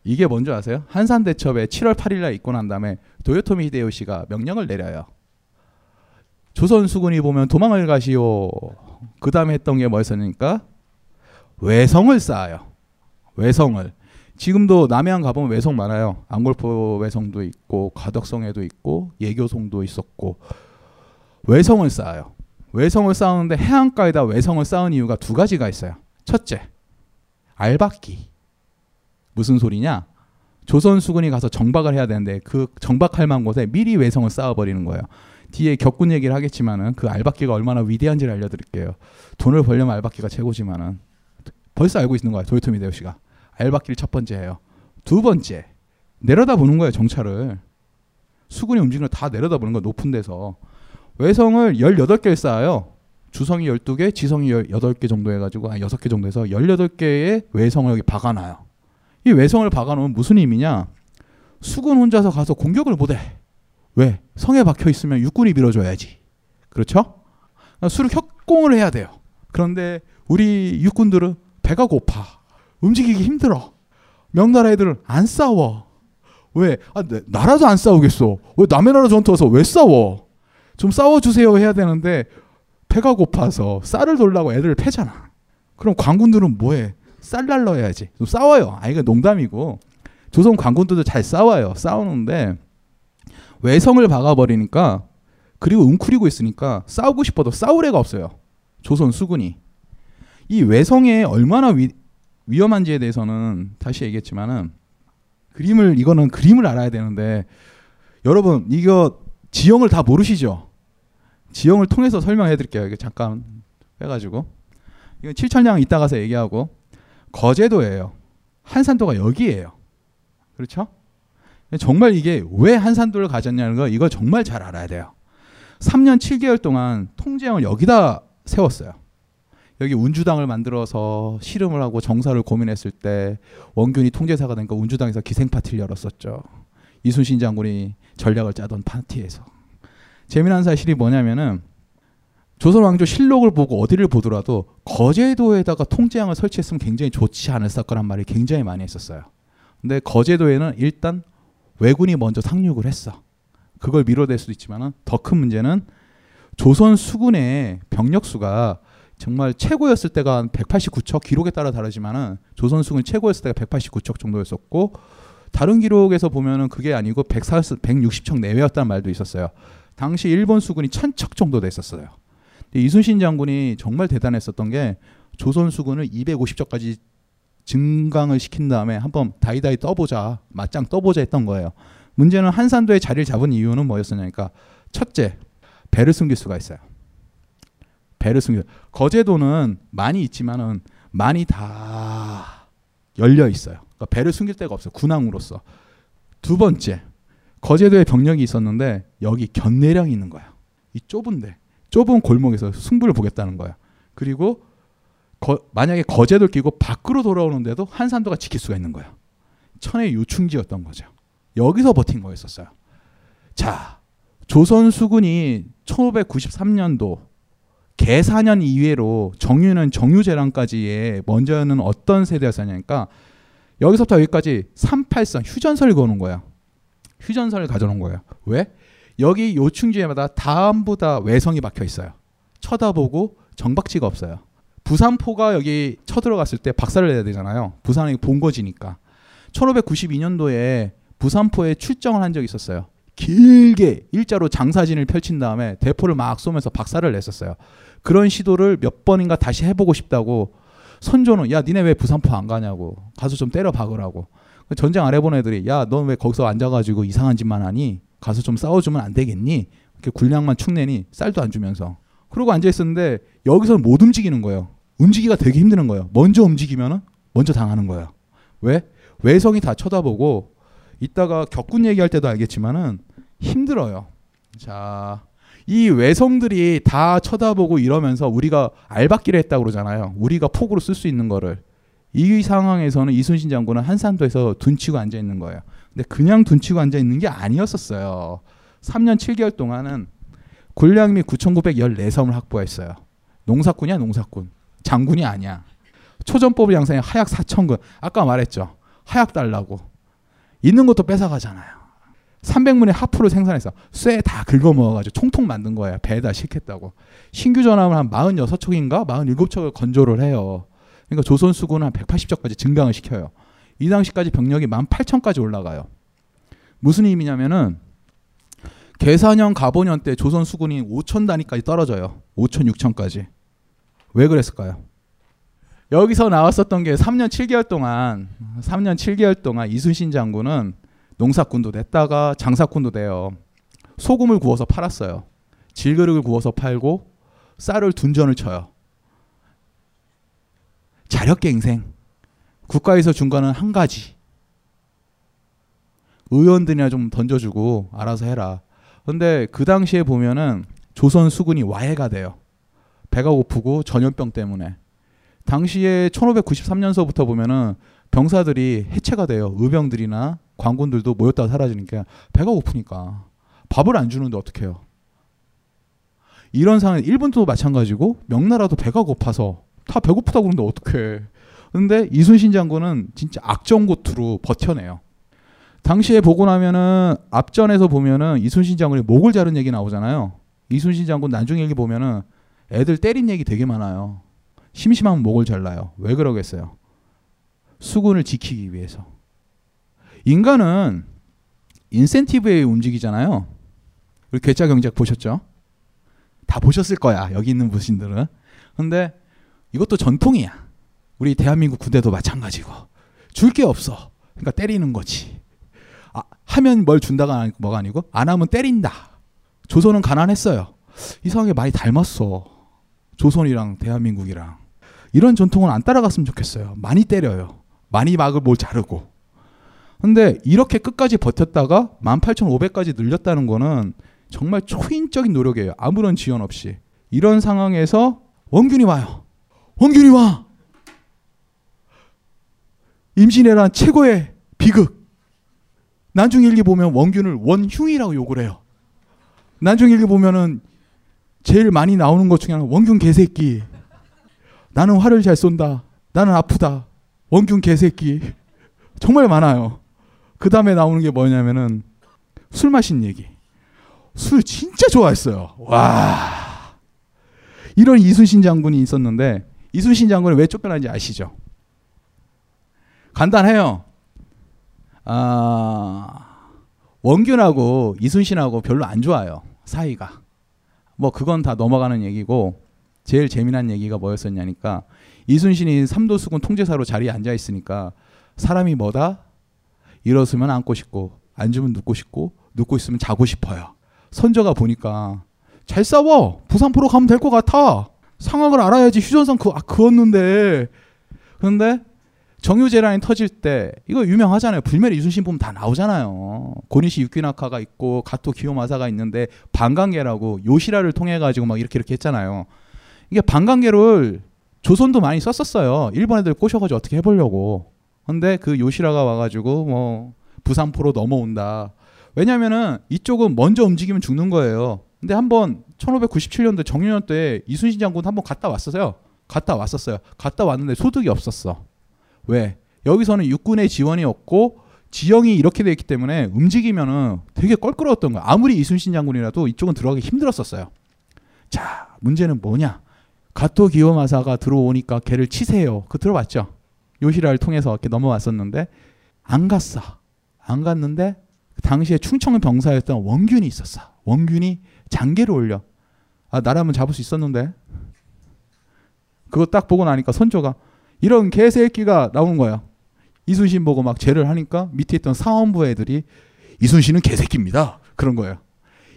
이게 뭔지 아세요? 한산대첩에 7월 8일 날 입고 난 다음에 도요토미 히데요시가 명령을 내려요. 조선 수군이 보면 도망을 가시오. 그 다음에 했던 게 뭐였습니까? 외성을 쌓아요. 외성을. 지금도 남해안 가보면 외성 많아요. 안골포 외성도 있고 가덕성에도 있고 예교성도 있었고 외성을 쌓아요. 외성을 쌓는데 해안가에다 외성을 쌓은 이유가 두 가지가 있어요. 첫째, 알박기. 무슨 소리냐? 조선 수군이 가서 정박을 해야 되는데 그 정박할 만한 곳에 미리 외성을 쌓아버리는 거예요. 뒤에 격군 얘기를 하겠지만은 그 알박기가 얼마나 위대한지를 알려드릴게요. 돈을 벌려면 알박기가 최고지만은 벌써 알고 있는 거야 도요토미 데요시가. 알박기를 첫 번째 해요. 두 번째 내려다 보는 거예요 정찰을. 수군이 움직이는 걸다 내려다 보는 거 높은 데서 외성을 18개를 쌓아요. 주성이 12개, 지성이 8개 정도 해가지고 아 6개 정도 해서 18개의 외성을 여기 박아놔요. 이 외성을 박아놓으면 무슨 의미냐? 수군 혼자서 가서 공격을 못해. 왜? 성에 박혀 있으면 육군이 밀어줘야지. 그렇죠? 수를 협공을 해야 돼요. 그런데 우리 육군들은 배가 고파. 움직이기 힘들어. 명나라 애들은 안 싸워. 왜? 아, 내- 나라도 안 싸우겠어. 왜 남의 나라 전투 와서 왜 싸워? 좀 싸워주세요 해야 되는데 배가 고파서 쌀을 돌라고 애들을 패잖아. 그럼 관군들은 뭐해? 쌀 날러야지. 좀 싸워요. 아 이거 농담이고 조선 관군들도 잘 싸워요. 싸우는데 외성을 박아버리니까 그리고 웅크리고 있으니까 싸우고 싶어도 싸울 애가 없어요. 조선 수군이 이 외성에 얼마나 위, 위험한지에 대해서는 다시 얘기했지만은 그림을 이거는 그림을 알아야 되는데 여러분 이거 지형을 다 모르시죠? 지형을 통해서 설명해 드릴게요. 이거 잠깐 해가지고 이건 칠천량 이따 가서 얘기하고 거제도예요. 한산도가 여기예요. 그렇죠? 정말 이게 왜 한산도를 가졌냐는 거 이거 정말 잘 알아야 돼요. 3년 7개월 동안 통제형을 여기다 세웠어요. 여기 운주당을 만들어서 씨름을 하고 정사를 고민했을 때 원균이 통제사가 되니까 운주당에서 기생 파티를 열었었죠. 이순신 장군이 전략을 짜던 파티에서. 재미난 사실이 뭐냐면은 조선 왕조 실록을 보고 어디를 보더라도 거제도에다가 통제양을 설치했으면 굉장히 좋지 않을 거란 말이 굉장히 많이 했었어요. 근데 거제도에는 일단 왜군이 먼저 상륙을 했어. 그걸 미뤄낼 수도 있지만은 더큰 문제는 조선 수군의 병력 수가 정말 최고였을 때가 한 189척 기록에 따라 다르지만은 조선 수군 최고였을 때가 189척 정도였었고 다른 기록에서 보면은 그게 아니고 140, 160척 내외였다는 말도 있었어요. 당시 일본 수군이 1000척 정도 됐었어요. 이순신 장군이 정말 대단했었던 게 조선 수군을 250척까지 증강을 시킨 다음에 한번 다이다이 떠보자 맞짱 떠보자 했던 거예요. 문제는 한산도에 자리를 잡은 이유는 뭐였었냐니까 첫째 배를 숨길 수가 있어요. 배를 숨겨 거제도는 많이 있지만은 많이 다 열려 있어요. 그러니까 배를 숨길 데가 없어요. 군항으로서. 두 번째 거제도에 병력이 있었는데 여기 견내량이 있는 거야. 이 좁은데 좁은 골목에서 승부를 보겠다는 거야. 그리고 거, 만약에 거제도를 끼고 밖으로 돌아오는데도 한산도가 지킬 수가 있는 거야. 천의 요충지였던 거죠. 여기서 버틴 거였었어요. 자, 조선 수군이 1593년도 개사년 이외로 정유는 정유재랑까지의 먼저는 어떤 세대였었냐니까 여기서부터 여기까지 38선 휴전선을 거는 거야. 휴전선을 가져놓은 거예요. 왜? 여기 요충지마다 전부 다 외성이 박혀 있어요. 쳐다보고 정박지가 없어요. 부산포가 여기 쳐들어갔을 때 박살을 내야 되잖아요. 부산이 본거지니까. 1592년도에 부산포에 출정을 한 적이 있었어요. 길게 일자로 장사진을 펼친 다음에 대포를 막 쏘면서 박살을 냈었어요. 그런 시도를 몇 번인가 다시 해보고 싶다고 선조는 야 니네 왜 부산포 안 가냐고 가서 좀 때려 박으라고 전쟁 안 해본 애들이 야 넌 왜 거기서 앉아가지고 이상한 짓만 하니 가서 좀 싸워주면 안 되겠니? 이렇게 군량만 축내니 쌀도 안 주면서. 그러고 앉아 있었는데 여기서는 못 움직이는 거예요. 움직이기가 되게 힘드는 거예요. 먼저 움직이면은 먼저 당하는 거예요. 왜? 외성이 다 쳐다보고 이따가 격군 얘기할 때도 알겠지만은 힘들어요. 자 이 외성들이 다 쳐다보고 이러면서 우리가 알박기를 했다고 그러잖아요. 우리가 폭으로 쓸 수 있는 거를. 이 상황에서는 이순신 장군은 한산도에서 둔치고 앉아 있는 거예요. 근데 그냥 둔치고 앉아 있는 게 아니었었어요. 3년 7개월 동안은 군량 및 9,914섬을 확보했어요. 농사꾼이야 농사꾼. 장군이 아니야. 초전법을 양산에 하약 4천군. 아까 말했죠. 하약 달라고. 있는 것도 뺏어가잖아요. 300문의 하프를 생산해서 쇠 다 긁어 모아가지고 총통 만든 거예요. 배에다 싣겠다고. 신규 전함을 한 46척인가 47척을 건조를 해요. 그러니까 조선 수군은 한 180척까지 증강을 시켜요. 이 당시까지 병력이 18,000까지 올라가요. 무슨 의미냐면은 계산형 가보년 때 조선 수군이 5천 단위까지 떨어져요. 5천 6천까지. 왜 그랬을까요? 여기서 나왔었던 게 3년 7개월 동안 3년 7개월 동안 이순신 장군은 농사꾼도 냈다가 장사꾼도 돼요. 소금을 구워서 팔았어요. 질그릇을 구워서 팔고 쌀을 둔전을 쳐요. 자력갱생. 국가에서 준 거는 한 가지. 의원들이나 좀 던져주고 알아서 해라. 근데 그 당시에 보면은 조선 수군이 와해가 돼요. 배가 고프고 전염병 때문에. 당시에 1593년서부터 보면은 병사들이 해체가 돼요. 의병들이나 관군들도 모였다가 사라지니까 배가 고프니까 밥을 안 주는데 어떡해요. 이런 상황 일본도 마찬가지고 명나라도 배가 고파서 다 배고프다고 그러는데 어떡해. 근데 이순신 장군은 진짜 악정고투로 버텨내요. 당시에 보고 나면은 앞전에서 보면은 이순신 장군이 목을 자른 얘기 나오잖아요. 이순신 장군 나중에 얘기 보면은 애들 때린 얘기 되게 많아요. 심심하면 목을 잘라요. 왜 그러겠어요? 수군을 지키기 위해서. 인간은 인센티브에 움직이잖아요. 우리 괴짜 경제학 보셨죠? 다 보셨을 거야. 여기 있는 분신들은. 근데 이것도 전통이야. 우리 대한민국 군대도 마찬가지고. 줄 게 없어. 그러니까 때리는 거지. 아, 하면 뭘 준다가 아니고 뭐가 아니고 안 하면 때린다. 조선은 가난했어요. 이상하게 많이 닮았어. 조선이랑 대한민국이랑. 이런 전통은 안 따라갔으면 좋겠어요. 많이 때려요. 많이 막을 뭘 자르고. 근데 이렇게 끝까지 버텼다가 18,500까지 늘렸다는 거는 정말 초인적인 노력이에요. 아무런 지원 없이. 이런 상황에서 원균이 와요. 원균이 와! 임진왜란 최고의 비극. 난중 일기 보면 원균을 원흉이라고 욕을 해요. 난중 일기 보면은 제일 많이 나오는 것 중에 하나 원균 개새끼. 나는 화를 잘 쏜다. 나는 아프다. 원균 개새끼. 정말 많아요. 그 다음에 나오는 게 뭐냐면은 술 마신 얘기. 술 진짜 좋아했어요. 와. 이런 이순신 장군이 있었는데 이순신 장군이 왜 쫓겨난지 아시죠? 간단해요. 아, 원균하고 이순신하고 별로 안 좋아요. 사이가. 뭐 그건 다 넘어가는 얘기고 제일 재미난 얘기가 뭐였었냐니까 이순신이 삼도수군 통제사로 자리에 앉아 있으니까 사람이 뭐다? 일어서면 앉고 싶고 앉으면 눕고 싶고 눕고 있으면 자고 싶어요. 선조가 보니까 잘 싸워 부산포로 가면 될 것 같아 상황을 알아야지 휴전선 그, 아, 그었는데 그런데 정유재란이 터질 때 이거 유명하잖아요. 불멸의 이순신 보면 다 나오잖아요. 고니시 육기나카가 있고 가토 기요마사가 있는데 반관계라고 요시라를 통해 가지고 막 이렇게 이렇게 했잖아요. 이게 반관계를 조선도 많이 썼었어요. 일본 애들 꼬셔가지고 어떻게 해보려고. 근데 그 요시라가 와가지고 뭐 부산포로 넘어온다. 왜냐면은 이쪽은 먼저 움직이면 죽는 거예요. 근데 한번 1597년도 정유년 때 이순신 장군 한번 갔다 왔었어요. 갔다 왔었어요. 갔다 왔는데 소득이 없었어. 왜? 여기서는 육군의 지원이 없고 지형이 이렇게 돼 있기 때문에 움직이면은 되게 껄끄러웠던 거야. 아무리 이순신 장군이라도 이쪽은 들어가기 힘들었었어요. 자, 문제는 뭐냐? 가토 기요마사가 들어오니까 걔를 치세요. 그 들어봤죠? 요시라를 통해서 이렇게 넘어왔었는데 안 갔어. 안 갔는데 당시에 충청 병사였던 원균이 있었어. 원균이 장계를 올려. 아 나라면 잡을 수 있었는데 그거 딱 보고 나니까 선조가 이런 개새끼가 나오는 거야. 이순신 보고 막 죄를 하니까 밑에 있던 사원부 애들이 이순신은 개새끼입니다. 그런 거예요.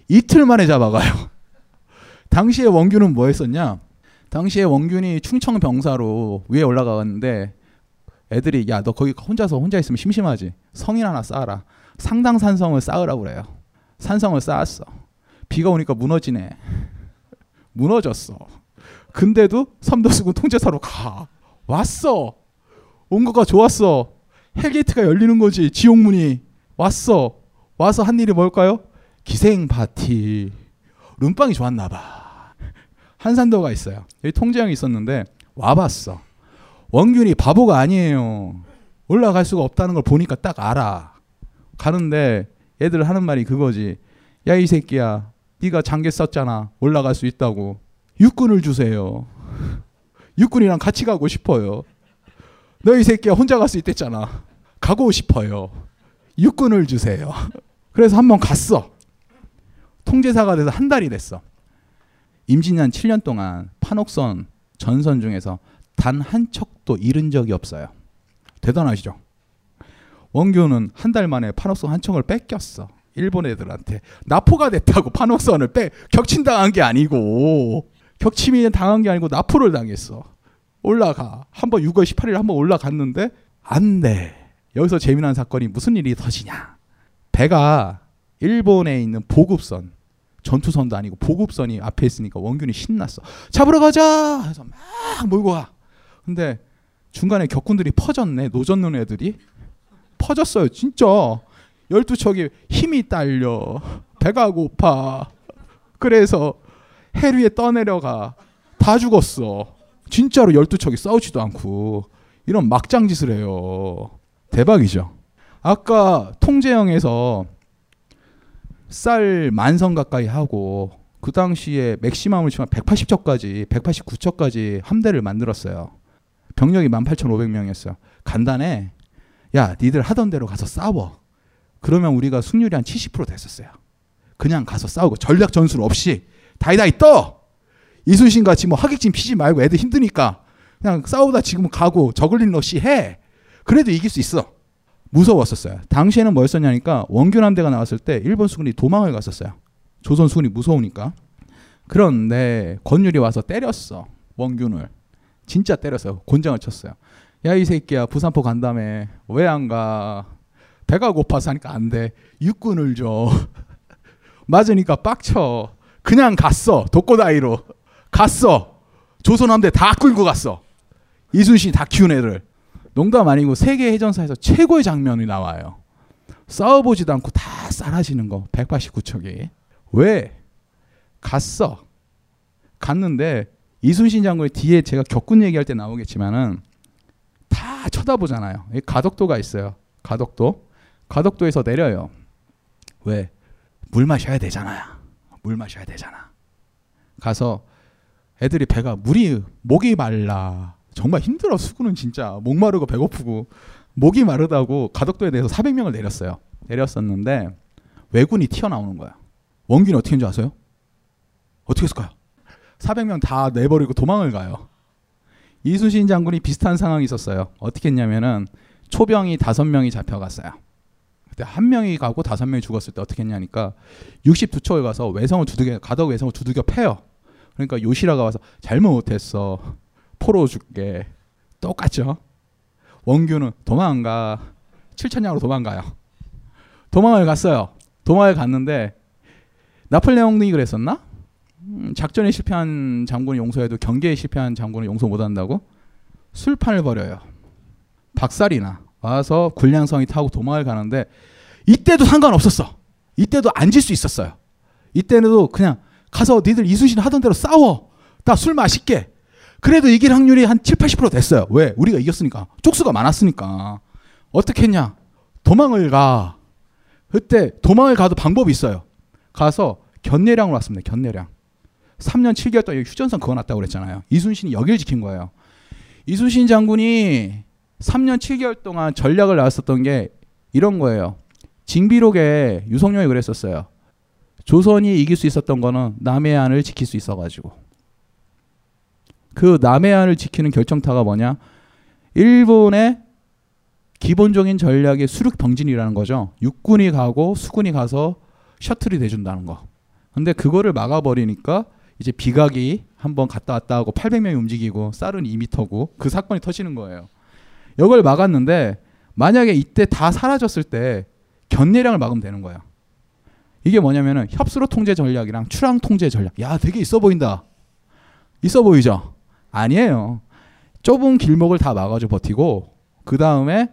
이틀 만에 잡아가요. 당시에 원균은 뭐 했었냐? 당시에 원균이 충청 병사로 위에 올라가는데 애들이 야 너 거기 혼자서 혼자 있으면 심심하지. 성이나 하나 쌓아라. 상당 산성을 쌓으라고 그래요. 산성을 쌓았어. 비가 오니까 무너지네. 무너졌어. 근데도 삼도수군 통제사로 가. 왔어. 온 거가 좋았어. hell gate가 열리는 거지. 지옥문이 왔어. 와서 한 일이 뭘까요? 기생 파티. 룸빵이 좋았나 봐. 한산도가 있어요. 여기 통제영이 있었는데 와봤어. 원균이 바보가 아니에요. 올라갈 수가 없다는 걸 보니까 딱 알아. 가는데 애들 하는 말이 그거지. 야 이 새끼야. 네가 장계 썼잖아. 올라갈 수 있다고. 육군을 주세요. 육군이랑 같이 가고 싶어요. 너 이 새끼야 혼자 갈 수 있댔잖아. 가고 싶어요. 육군을 주세요. 그래서 한번 갔어. 통제사가 돼서 한 달이 됐어. 임진년 7년 동안 판옥선 전선 중에서 단 한 척도 잃은 적이 없어요. 대단하시죠? 원규는 한 달 만에 판옥선 한 척을 뺏겼어. 일본 애들한테 나포가 됐다고 판옥선을 빼 격침당한 게 아니고 격침이 당한 게 아니고 나포를 당했어. 올라가 한번 6월 18일 한번 올라갔는데 안 돼. 여기서 재미난 사건이 무슨 일이 터지냐? 배가 일본에 있는 보급선 전투선도 아니고 보급선이 앞에 있으니까 원균이 신났어. 잡으러 가자 해서 막 몰고 가. 근데 중간에 격군들이 퍼졌네. 노젓는 애들이 퍼졌어요. 진짜 12척이 힘이 딸려. 배가 고파. 그래서 해 위에 떠내려가. 다 죽었어. 진짜로 12척이 싸우지도 않고 이런 막장 짓을 해요. 대박이죠. 아까 통제형에서 쌀 만성 가까이 하고 그 당시에 맥시멈을 치면 180척까지 189척까지 함대를 만들었어요. 병력이 18,500명이었어요. 간단해. 야, 니들 하던 대로 가서 싸워. 그러면 우리가 승률이 한 70% 됐었어요. 그냥 가서 싸우고 전략 전술 없이 다이다이 떠. 이순신 같이 뭐 하객진 피지 말고 애들 힘드니까 그냥 싸우다 지금 가고 저글링 러시 해. 그래도 이길 수 있어. 무서웠었어요. 당시에는 뭐였었냐니까 원균 함대가 나왔을 때 일본 수군이 도망을 갔었어요. 조선 수군이 무서우니까. 그런데 권율이 와서 때렸어. 원균을. 진짜 때렸어요. 곤장을 쳤어요. 야 이 새끼야 부산포 간다며 왜 안 가? 배가 고파서 하니까 안 돼. 육군을 줘. 맞으니까 빡쳐. 그냥 갔어. 독고다이로. 갔어. 조선 함대 다 끌고 갔어. 이순신이 다 키운 애들. 농담 아니고 세계 해전사에서 최고의 장면이 나와요. 싸워보지도 않고 다 쌀하시는 거. 189척이. 왜? 갔어. 갔는데 이순신 장군의 뒤에 제가 격군 얘기할 때 나오겠지만은 다 쳐다보잖아요. 가덕도가 있어요. 가덕도. 가덕도에서 내려요. 왜? 물 마셔야 되잖아요. 물 마셔야 되잖아. 가서 애들이 배가 물이 목이 말라. 정말 힘들어 수구는 진짜 목마르고 배고프고 목이 마르다고 가덕도에 대해서 400명을 내렸어요. 내렸었는데 왜군이 튀어나오는 거야. 원균이 어떻게 했는지 아세요? 어떻게 했을까요? 400명 다 내버리고 도망을 가요. 이순신 장군이 비슷한 상황이 있었어요. 어떻게 했냐면은 초병이 다섯 명이 잡혀갔어요. 그때 한 명이 가고 다섯 명이 죽었을 때 어떻게 했냐니까 62척을 가서 외성을 두들겨 가덕 외성을 두들겨 패요. 그러니까 요시라가 와서 잘못했어. 포로 줄게. 똑같죠. 원규는 도망가. 7천냥으로 도망가요. 도망을 갔어요. 도망을 갔는데 나폴레옹이 그랬었나? 음, 작전에 실패한 장군을 용서해도 경계에 실패한 장군을 용서 못한다고 술판을 벌여요. 박살이나 와서 군량성이 타고 도망을 가는데 이때도 상관없었어. 이때도 앉을 수 있었어요. 이때도 그냥 가서 니들 이순신 하던 대로 싸워. 나술 마실게. 그래도 이길 확률이 한 7, 80% 됐어요. 왜? 우리가 이겼으니까. 쪽수가 많았으니까. 어떻게 했냐? 도망을 가. 그때 도망을 가도 방법이 있어요. 가서 견내량으로 왔습니다. 견내량. 3년 7개월 동안 휴전선 그어놨다고 그랬잖아요. 이순신이 여길 지킨 거예요. 이순신 장군이 3년 7개월 동안 전략을 나왔었던 게 이런 거예요. 징비록에 유성룡이 그랬었어요. 조선이 이길 수 있었던 거는 남해안을 지킬 수 있어가지고. 그 남해안을 지키는 결정타가 뭐냐? 일본의 기본적인 전략이 수륙 병진이라는 거죠. 육군이 가고 수군이 가서 셔틀이 돼준다는 거. 근데 그거를 막아버리니까 이제 비각이 한번 갔다 왔다 하고 800명이 움직이고 쌀은 2미터고 그 사건이 터지는 거예요. 이걸 막았는데 만약에 이때 다 사라졌을 때 견내량을 막으면 되는 거예요. 이게 뭐냐면은 협수로 통제 전략이랑 출항 통제 전략. 야, 되게 있어 보인다. 있어 보이죠? 아니에요. 좁은 길목을 다 막아줘 버티고 그 다음에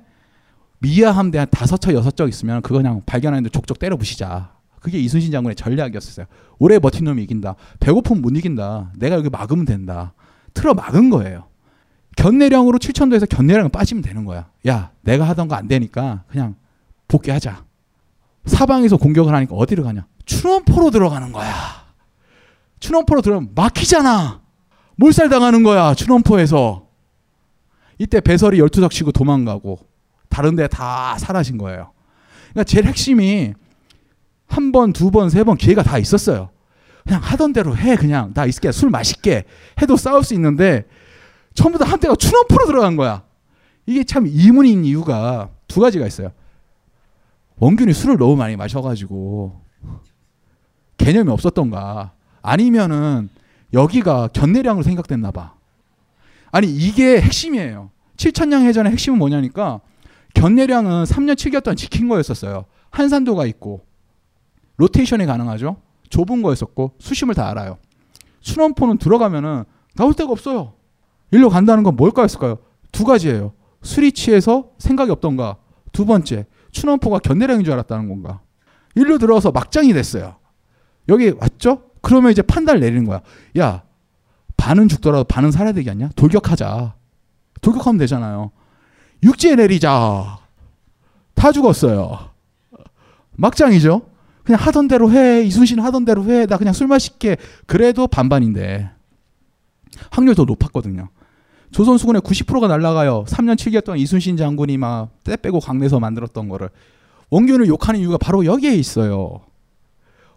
미아 함대 한 다섯 척 여섯 척 있으면 그거 그냥 발견하는데 족족 때려 부시자. 그게 이순신 장군의 전략이었어요. 오래 버틴 놈이 이긴다. 배고프면 못 이긴다. 내가 여기 막으면 된다. 틀어 막은 거예요. 견내량으로 7천도에서 견내량을 빠지면 되는 거야. 야, 내가 하던 거 안 되니까 그냥 복귀하자. 사방에서 공격을 하니까 어디로 가냐? 추원포로 들어가는 거야. 추원포로 들어가면 막히잖아. 몰살 당하는 거야. 추원포에서. 이때 배설이 12석 치고 도망가고 다른 데 다 사라진 거예요. 그러니까 제일 핵심이 한 번, 두 번, 세 번 기회가 다 있었어요. 그냥 하던 대로 해. 그냥 나 있을게. 술 맛있게 해도 싸울 수 있는데 다 한때가 추넘프로 들어간 거야. 이게 참 이문인 이유가 두 가지가 있어요. 원균이 술을 너무 많이 마셔가지고 개념이 없었던가 아니면은 여기가 견내량으로 생각됐나 봐. 아니 이게 핵심이에요. 7천량 해전의 핵심은 뭐냐니까 견내량은 3년 7개월 동안 지킨 거였었어요. 한산도가 있고 로테이션이 가능하죠. 좁은 거였었고 수심을 다 알아요. 순원포는 들어가면은 나올 데가 없어요. 일로 간다는 건 뭘까였을까요? 두 가지예요. 술이 취해서 생각이 없던가. 두 번째, 춘원포가 견내량인 줄 알았다는 건가. 일로 들어와서 막장이 됐어요. 여기 왔죠? 그러면 이제 판단을 내리는 거야. 야, 반은 죽더라도 반은 살아야 되지 않냐? 돌격하자. 돌격하면 되잖아요. 육지에 내리자. 다 죽었어요. 막장이죠? 그냥 하던 대로 해. 이순신 하던 대로 해. 나 그냥 술 마실게. 그래도 반반인데. 확률 더 높았거든요. 조선 수군의 90%가 날라가요. 3년 7개월 동안 이순신 장군이 막 때 빼고 강내서 만들었던 거를 원균을 욕하는 이유가 바로 여기에 있어요.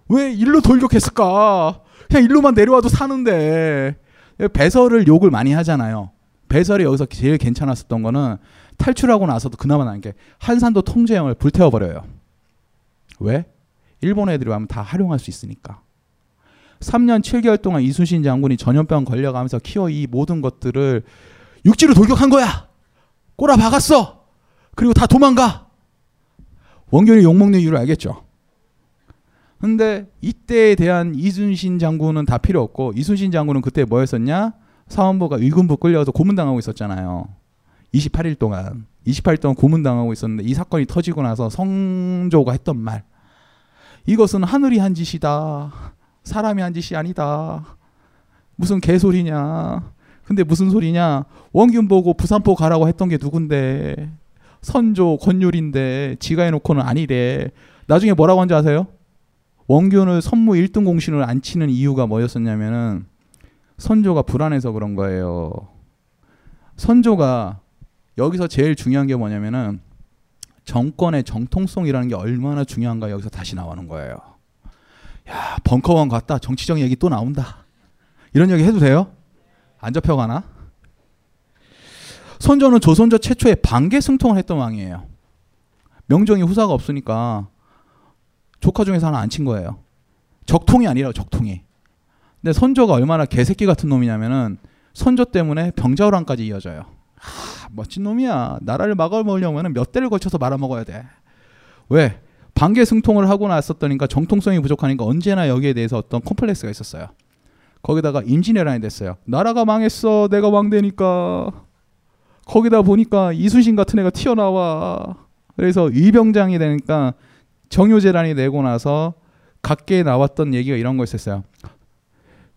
왜 일로 돌격했을까? 그냥 일로만 내려와도 사는데 배설을 욕을 많이 하잖아요. 배설이 여기서 제일 괜찮았었던 거는 탈출하고 나서도 그나마 나은 게 한산도 통제형을 불태워 버려요. 왜? 일본 애들이 와면 다 활용할 수 있으니까. 3년 7개월 동안 이순신 장군이 전염병 걸려가면서 키워 이 모든 것들을 육지로 돌격한 거야. 꼬라 박았어. 그리고 다 도망가. 원균이 욕먹는 이유를 알겠죠. 근데 이때에 대한 이순신 장군은 다 필요 없고 이순신 장군은 그때 뭐였었냐? 사원부가 의군부 끌려서 고문당하고 있었잖아요. 28일 동안 28일 동안 고문당하고 있었는데 이 사건이 터지고 나서 성조가 했던 말 이것은 하늘이 한 짓이다. 사람이 한 짓이 아니다. 무슨 개소리냐. 근데 무슨 소리냐. 원균 보고 부산포 가라고 했던 게 누군데. 선조 권율인데 지가 해놓고는 아니래. 나중에 뭐라고 한지 아세요? 원균을 선무 1등 공신을 안 치는 이유가 뭐였었냐면은 선조가 불안해서 그런 거예요. 선조가 여기서 제일 중요한 게 뭐냐면은 정권의 정통성이라는 게 얼마나 중요한가 여기서 다시 나오는 거예요. 야 벙커원 갔다 정치적 얘기 또 나온다. 이런 얘기 해도 돼요? 안 잡혀가나? 선조는 조선조 최초의 반개 승통을 했던 왕이에요. 명종이 후사가 없으니까 조카 중에서 하나 안 친 거예요. 적통이 아니라 적통이. 근데 선조가 얼마나 개새끼 같은 놈이냐면은 선조 때문에 병자호란까지 이어져요. 하, 멋진 놈이야. 나라를 막아먹으려면 몇 대를 거쳐서 말아먹어야 돼. 왜? 반개 승통을 하고 났었더니까 정통성이 부족하니까 언제나 여기에 대해서 어떤 컴플렉스가 있었어요. 거기다가 임진왜란이 됐어요. 나라가 망했어. 내가 왕되니까. 거기다 보니까 이순신 같은 애가 튀어나와. 그래서 위병장이 되니까 정효재란이 내고 나서 각계에 나왔던 얘기가 이런 거였었어요.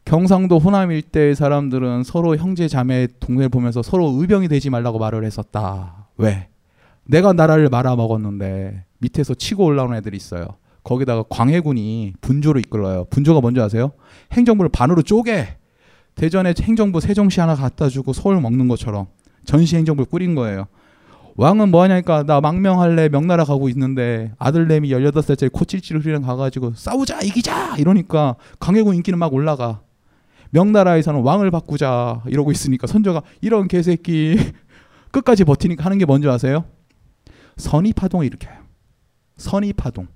경상도 호남 일대의 사람들은 서로 형제 자매 동네를 보면서 서로 의병이 되지 말라고 말을 했었다. 왜? 내가 나라를 말아먹었는데 밑에서 치고 올라오는 애들이 있어요. 거기다가 광해군이 분조를 이끌어요. 분조가 뭔지 아세요? 행정부를 반으로 쪼개. 대전에 행정부 세종시 하나 갖다 주고 서울 먹는 것처럼 전시 행정부를 꾸린 거예요. 왕은 뭐 하냐니까 나 망명할래 명나라 가고 있는데 아들내미 18살짜리 코찔찔 흐리랑 가가지고 싸우자 이기자 이러니까 강해군 인기는 막 올라가. 명나라에서는 왕을 바꾸자 이러고 있으니까 선조가 이런 개새끼 끝까지 버티니까 하는 게 뭔지 아세요? 선의파동을 일으켜요. 선의파동.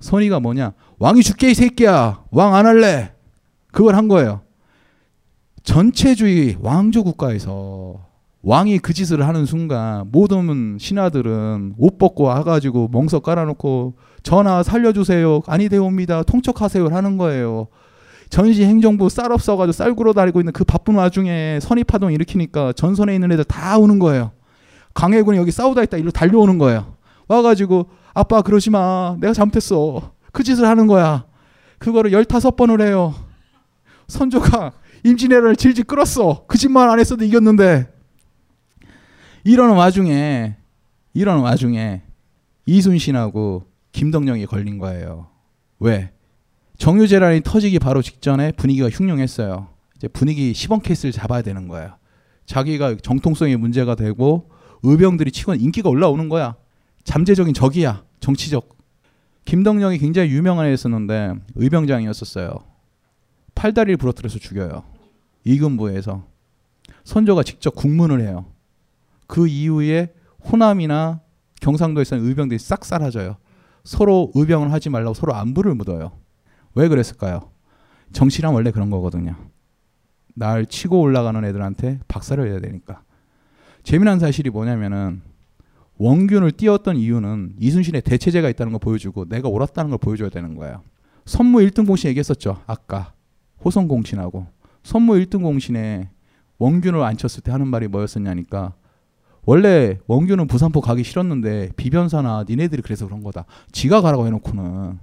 선의가 뭐냐? 왕이 죽게 이 새끼야. 왕 안 할래. 그걸 한 거예요. 전체주의 왕조 국가에서 왕이 그 짓을 하는 순간 모든 신하들은 옷 벗고 와가지고 멍석 깔아놓고 전하 살려주세요. 아니 되옵니다. 통촉하세요. 하는 거예요. 전시 행정부 쌀 없어가지고 쌀 구러 다니고 있는 그 바쁜 와중에 선의파동 일으키니까 전선에 있는 애들 다 오는 거예요. 강해군이 여기 싸우다 있다 일로 달려오는 거예요. 와가지고 아빠 그러지 마. 내가 잘못했어. 그 짓을 하는 거야. 그거를 열다섯 번을 해요. 선조가 임진왜란을 질질 끌었어. 그 짓만 안 했어도 이겼는데. 이러는 와중에 이러는 와중에 이순신하고 김덕령이 걸린 거예요. 왜? 정유재란이 터지기 바로 직전에 분위기가 흉흉했어요. 이제 분위기 시범 케이스를 잡아야 되는 거예요. 자기가 정통성이 문제가 되고 의병들이 치고 인기가 올라오는 거야. 잠재적인 적이야. 정치적. 김덕령이 굉장히 유명한 애였었는데 의병장이었었어요. 팔다리를 부러뜨려서 죽여요. 이근부에서. 선조가 직접 국문을 해요. 그 이후에 호남이나 경상도에 있는 의병들이 싹 사라져요. 서로 의병을 하지 말라고 서로 안부를 묻어요. 왜 그랬을까요? 정치란 원래 그런 거거든요. 날 치고 올라가는 애들한테 박살을 내야 되니까. 재미난 사실이 뭐냐면은 원균을 띄웠던 이유는 이순신의 대체제가 있다는 걸 보여주고 내가 옳았다는 걸 보여줘야 되는 거예요. 선무 1등 공신 얘기했었죠. 아까 호성 공신하고 선무 1등 공신에 원균을 앉혔을 때 하는 말이 뭐였었냐니까 원래 원균은 부산포 가기 싫었는데 비변사나 니네들이 그래서 그런 거다. 지가 가라고 해놓고는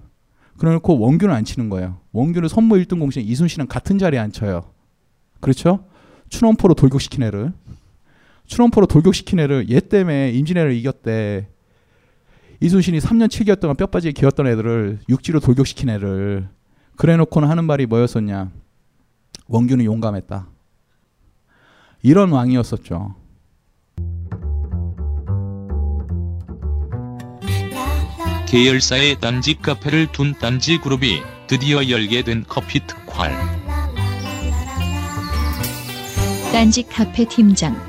그래놓고 원균을 안 치는 거예요. 원균을 선무 1등 공신 이순신은 같은 자리에 앉혀요. 그렇죠? 추넘포로 돌격시킨 애를 추넘포로 돌격시킨 애를 얘 때문에 임진왜를 이겼대. 이순신이 3년 7개월 동안 뼈빠지게 기었던 애들을 육지로 돌격시킨 애를 그래놓고는 하는 말이 뭐였었냐? 원균은 용감했다. 이런 왕이었었죠. 계열사의 딴지 카페를 둔 딴지 그룹이 드디어 열게 된 커피 특활. 딴지 카페 팀장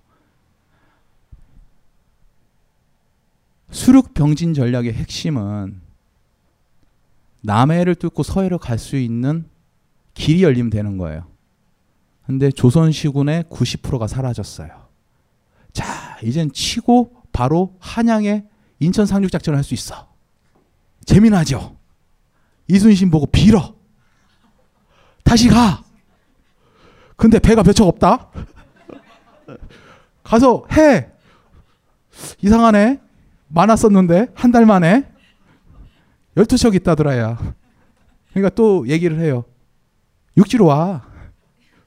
수륙 병진 전략의 핵심은 남해를 뚫고 서해로 갈 수 있는 길이 열리면 되는 거예요. 근데 조선 시군의 90%가 사라졌어요. 자, 이젠 치고 바로 한양에 인천 상륙 작전을 할 수 있어. 재미나죠? 이순신 보고 빌어. 다시 가. 근데 배가 몇척 없다. 가서 해. 이상하네. 많았었는데 한 달 만에 12척 있다더라야. 그러니까 또 얘기를 해요. 육지로 와.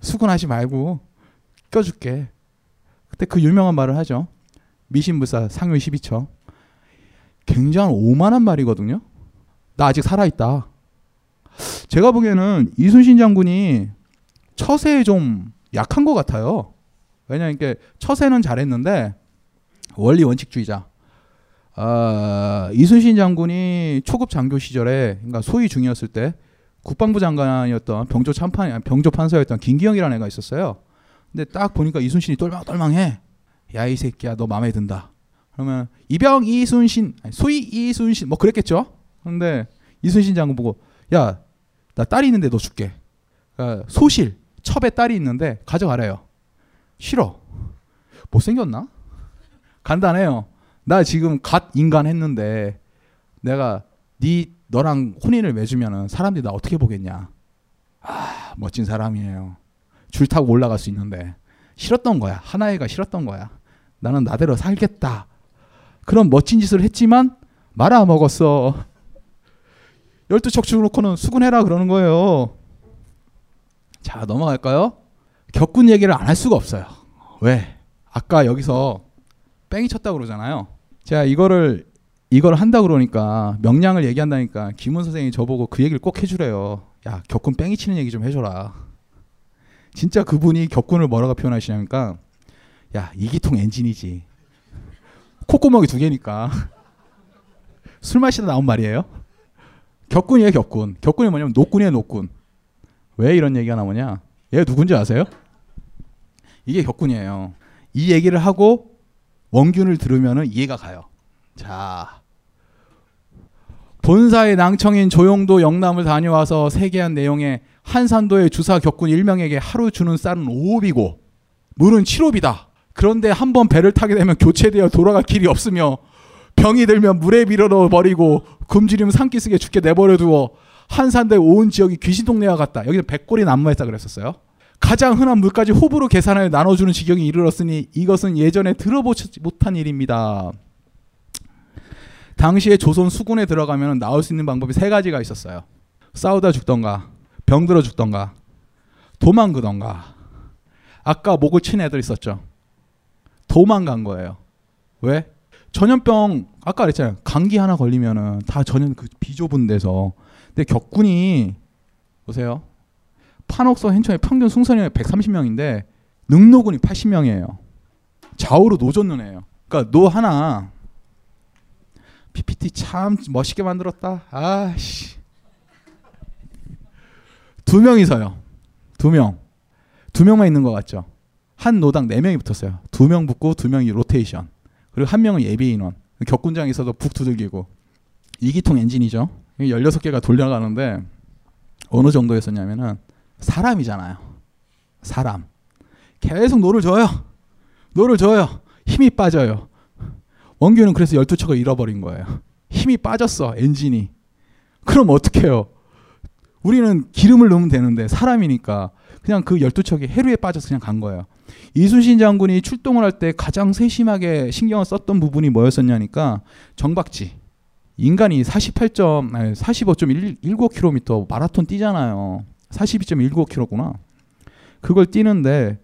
수군하지 말고 껴줄게. 그때 그 유명한 말을 하죠. 미신부사 상위 12척. 굉장히 오만한 말이거든요. 나 아직 살아있다. 제가 보기에는 이순신 장군이 처세에 좀 약한 것 같아요. 왜냐하면 처세는 잘했는데 원리 원칙주의자. 아, 이순신 장군이 초급 장교 시절에 그러니까 소위 중이었을 때 국방부 장관이었던 병조 참판 병조 판사였던 김기영이라는 애가 있었어요. 근데 딱 보니까 이순신이 똘망똘망해. 야 이 새끼야 너 마음에 든다. 그러면 이병 이순신 소위 이순신 뭐 그랬겠죠. 근데 이순신 장군 보고 야 나 딸이 있는데 너 줄게. 그러니까 소실 첩에 딸이 있는데 가져가래요. 싫어. 못생겼나? 간단해요. 나 지금 갓 인간 했는데 내가 네 너랑 혼인을 맺으면은 사람들이 나 어떻게 보겠냐. 아 멋진 사람이에요. 줄 타고 올라갈 수 있는데 싫었던 거야. 하나애가 싫었던 거야. 나는 나대로 살겠다. 그런 멋진 짓을 했지만 말아 먹었어. 열두 척추 놓고는 수군해라 그러는 거예요. 자 넘어갈까요? 격군 얘기를 안 할 수가 없어요. 왜? 아까 여기서 뺑이 쳤다 그러잖아요. 제가 이거를 이걸 한다 그러니까 명량을 얘기한다니까 김훈 선생이 저보고 그 얘기를 꼭 해주래요. 야 격군 뺑이 치는 얘기 좀 해줘라. 진짜 그분이 격군을 뭐라고 표현하시냐니까 야 이기통 엔진이지. 콧구멍이 두 개니까 술 마시다 나온 말이에요. 격군이에요 격군. 격군이 뭐냐면 노군이에요 노군. 왜 이런 얘기가 나오냐? 얘 누군지 아세요? 이게 격군이에요. 이 얘기를 하고 원균을 들으면 이해가 가요. 자, 본사의 낭청인 조용도 영남을 다녀와서 세계한 내용에 한산도의 주사 격군 일명에게 하루 주는 쌀은 5옵이고 물은 7옵이다. 그런데 한번 배를 타게 되면 교체되어 돌아갈 길이 없으며 병이 들면 물에 밀어넣어 버리고 굶주리면 산기슭에 죽게 내버려 두어 한산도의 온 지역이 귀신 동네와 같다. 여기는 백골이 난무했다 그랬었어요. 가장 흔한 물까지 호불호 계산하여 나눠주는 지경에 이르렀으니 이것은 예전에 들어보지 못한 일입니다. 당시에 조선 수군에 들어가면 나올 수 있는 방법이 세 가지가 있었어요. 싸우다 죽던가, 병들어 죽던가, 도망그던가. 아까 목을 친 애들 있었죠. 도망간 거예요. 왜? 전염병 아까 그랬잖아요. 감기 하나 걸리면은 다 전염 그 비좁은 데서. 근데 격군이 보세요. 판옥선 한 척의 평균 승선이 130명인데 능노군이 80명이에요. 좌우로 노젓는 애예요. 그러니까 노 하나 PPT 참 멋있게 만들었다. 아씨. 두 명이서요. 두 명. 두 명만 있는 것 같죠. 한 노당 네 명이 붙었어요. 두 명 붙고 두 명이 로테이션. 그리고 한 명은 예비 인원. 격군장에서도 북 두들기고. 이기통 엔진이죠. 16개가 돌려가는데 어느 정도였었냐면은 사람이잖아요. 사람. 계속 노를 저어요. 노를 저어요. 힘이 빠져요. 원균은 그래서 12척을 잃어버린 거예요. 힘이 빠졌어, 엔진이. 그럼 어떡해요? 우리는 기름을 넣으면 되는데 사람이니까 그냥 그 열두 척이 해류에 빠져서 그냥 간 거예요. 이순신 장군이 출동을 할 때 가장 세심하게 신경을 썼던 부분이 뭐였었냐니까 정박지. 인간이 48점, 아니 45.19km 마라톤 뛰잖아요. 42.19km구나. 그걸 뛰는데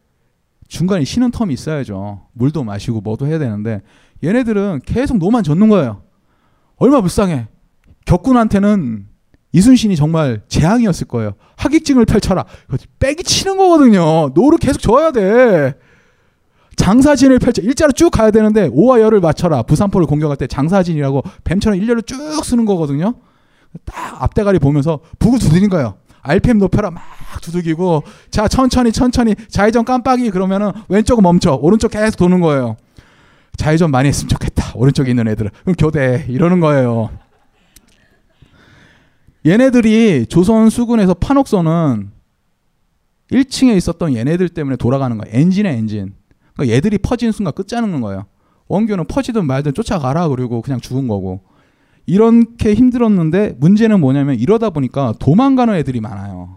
중간에 쉬는 텀이 있어야죠. 물도 마시고 뭐도 해야 되는데 얘네들은 계속 노만 젓는 거예요. 얼마 불쌍해. 격군한테는 이순신이 정말 재앙이었을 거예요. 하객증을 펼쳐라. 뺑이 치는 거거든요. 노를 계속 줘야 돼. 장사진을 펼쳐 일자로 쭉 가야 되는데 오와 열을 맞춰라. 부산포를 공격할 때 장사진이라고 뱀처럼 일렬로 쭉 쓰는 거거든요. 딱 앞대가리 보면서 북을 두드린 거예요. RPM 높여라 막 두들기고 자 천천히 천천히 좌회전 깜빡이 그러면은 왼쪽은 멈춰 오른쪽 계속 도는 거예요. 좌회전 많이 했으면 좋겠다. 오른쪽에 있는 애들은 그럼 교대 이러는 거예요. 얘네들이 조선 수군에서 판옥선은 1층에 있었던 얘네들 때문에 돌아가는 거예요. 엔진에 엔진. 그러니까 얘들이 퍼지는 순간 끝자는 거예요. 원규는 퍼지든 말든 쫓아가라 그리고 그냥 죽은 거고. 이렇게 힘들었는데 문제는 뭐냐면 이러다 보니까 도망가는 애들이 많아요.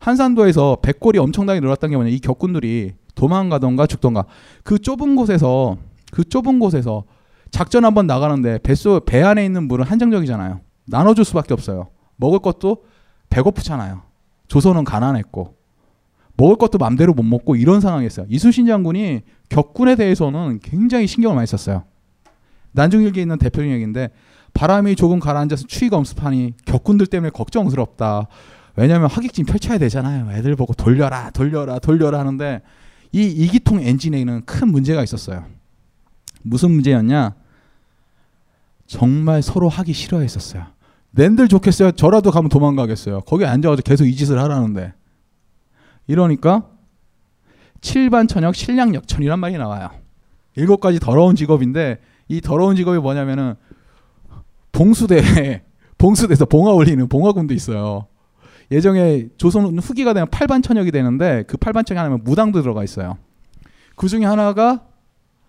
한산도에서 백골이 엄청나게 늘었던 게 뭐냐 이 격군들이 도망가던가 죽던가 그 좁은 곳에서 그 좁은 곳에서 작전 한번 나가는데 뱃소 배 안에 있는 물은 한정적이잖아요. 나눠줄 수밖에 없어요. 먹을 것도 배고프잖아요. 조선은 가난했고 먹을 것도 맘대로 못 먹고 이런 상황이었어요. 이순신 장군이 격군에 대해서는 굉장히 신경을 많이 썼어요. 난중일기에 있는 대표적인 얘기인데 바람이 조금 가라앉아서 추위가 엄습하니 격군들 때문에 걱정스럽다. 왜냐하면 하객진 펼쳐야 되잖아요. 애들 보고 돌려라, 돌려라, 돌려라 하는데 이 이기통 엔진에는 큰 문제가 있었어요. 무슨 문제였냐? 정말 서로 하기 싫어했었어요. 낸들 좋겠어요. 저라도 가면 도망가겠어요. 거기 앉아가지고 계속 이 짓을 하라는데. 이러니까 칠반천역 신량역천이란 말이 나와요. 일곱 가지 더러운 직업인데 이 더러운 직업이 뭐냐면은 봉수대 봉수대에서 봉화 올리는 봉화군도 있어요. 예정에 조선 후기가 되면 팔반천역이 되는데 그 팔반천이 하나면 무당도 들어가 있어요. 그 중에 하나가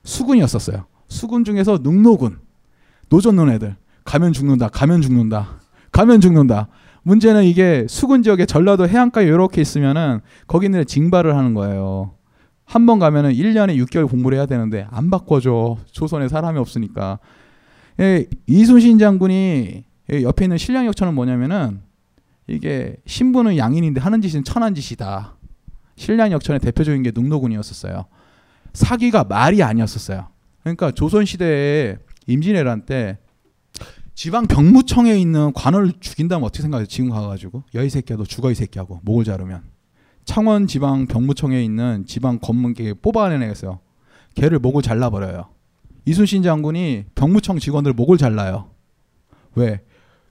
수군이었었어요. 수군 중에서 능노군 노젓는 애들 가면 죽는다 가면 죽는다 가면 죽는다 문제는 이게 수군 지역에 전라도 해안가에 이렇게 있으면은 거기는 징발을 하는 거예요. 한 번 가면은 1년에 6개월 공부를 해야 되는데 안 바꿔줘. 조선에 사람이 없으니까. 예, 이순신 장군이 옆에 있는 신량역천은 뭐냐면은 이게 신부는 양인인데 하는 짓은 천한 짓이다. 신량역천의 대표적인 게 능노군이었었어요. 사기가 말이 아니었었어요. 그러니까 조선 시대에 임진왜란 때 지방 병무청에 있는 관을 죽인다면 어떻게 생각해요? 지금 가가지고 야이 새끼야 너 죽어 이 새끼하고 목을 자르면 창원 지방 병무청에 있는 지방 검문계 뽑아내겠어요. 걔를 목을 잘라버려요. 이순신 장군이 병무청 직원들 목을 잘라요. 왜?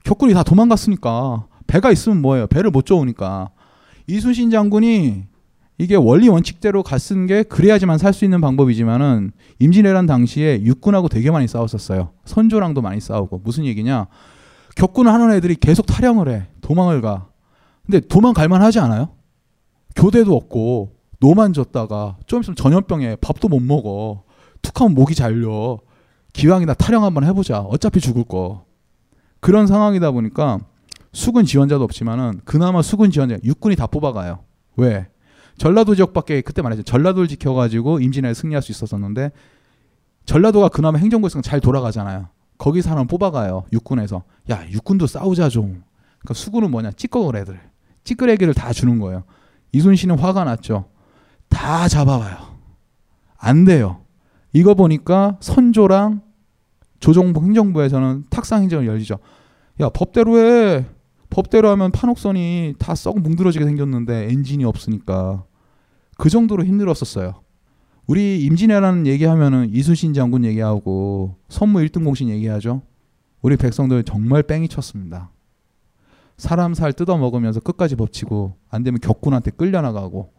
격군이 다 도망갔으니까 배가 있으면 뭐예요? 배를 못 쪼으니까 이순신 장군이 이게 원리 원칙대로 갔은 게 그래야지만 살 수 있는 방법이지만은 임진왜란 당시에 육군하고 되게 많이 싸웠었어요. 선조랑도 많이 싸우고 무슨 얘기냐? 격군을 하는 애들이 계속 탈영을 해. 도망을 가. 근데 도망갈 만 하지 않아요? 교대도 없고 노만 졌다가 좀 있으면 전염병에 밥도 못 먹어. 툭하면 목이 잘려. 기왕이나 탈영 한번 해보자. 어차피 죽을 거. 그런 상황이다 보니까 수군 지원자도 없지만은 그나마 수군 지원자 육군이 다 뽑아가요. 왜? 전라도 지역밖에 그때 말했죠. 전라도를 지켜가지고 임진왜에 승리할 수 있었었는데 전라도가 그나마 행정부에서 잘 돌아가잖아요. 거기 사람 뽑아가요. 육군에서 야 육군도 싸우자 좀. 그러니까 수군은 뭐냐 찌꺼글 애들 찌끄레기를 다 주는 거예요. 이순신은 화가 났죠. 다 잡아와요. 안 돼요. 이거 보니까 선조랑 조정부 행정부에서는 탁상 행정을 열리죠. 야 법대로 해. 법대로 하면 판옥선이 다 썩 뭉드러지게 생겼는데 엔진이 없으니까 그 정도로 힘들었었어요. 우리 임진왜란 얘기하면은 이순신 장군 얘기하고 선무 1등 공신 얘기하죠. 우리 백성들 정말 뺑이 쳤습니다. 사람 살 뜯어 먹으면서 끝까지 버치고 안 되면 격군한테 끌려나가고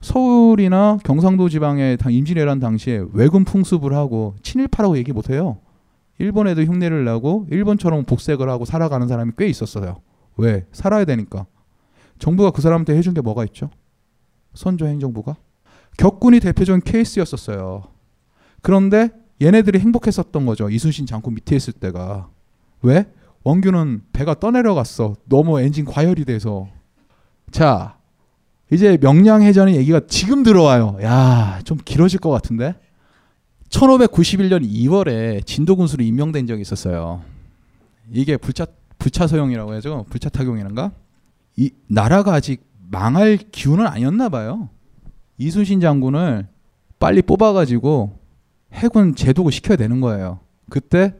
서울이나 경상도 지방에 임진왜란 당시에 왜군 풍습을 하고 친일파라고 얘기 못 해요. 일본 애들 흉내를 내고 일본처럼 복색을 하고 살아가는 사람이 꽤 있었어요. 왜? 살아야 되니까. 정부가 그 사람한테 해준 게 뭐가 있죠? 선조 행정부가? 격군이 대표적인 케이스였었어요. 그런데 얘네들이 행복했었던 거죠. 이순신 장군 밑에 있을 때가. 왜? 원규는 배가 떠내려갔어. 너무 엔진 과열이 돼서. 자, 이제 명량해전의 얘기가 지금 들어와요. 야, 좀 길어질 것 같은데? 1591년 2월에 진도군수로 임명된 적이 있었어요. 이게 불차 불차 소용이라고 해야죠. 불차 타경이란가? 이 나라가 아직 망할 기운은 아니었나 봐요. 이순신 장군을 빨리 뽑아가지고 해군 제독을 시켜야 되는 거예요. 그때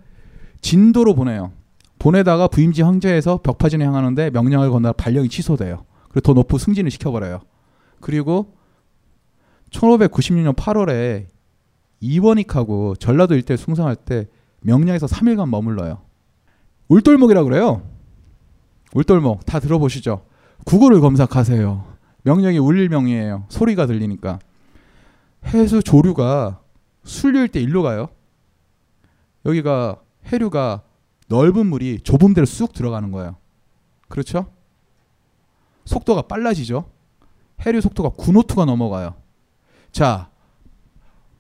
진도로 보내요. 보내다가 부임지 황제에서 벽파진을 향하는데 명령을 건너 발령이 취소돼요. 그리고 더 높은 승진을 시켜버려요. 그리고 1596년 8월에 이원익하고 전라도 일대 숭상할 때 명량에서 3일간 머물러요. 울돌목이라 그래요. 울돌목 다 들어보시죠. 구글을 검색하세요. 명량이 울릴 명이에요. 소리가 들리니까. 해수 조류가 순류일 때 일로 가요. 여기가 해류가 넓은 물이 좁은 데로 쑥 들어가는 거예요. 그렇죠? 속도가 빨라지죠. 해류 속도가 9노트가 넘어가요. 자,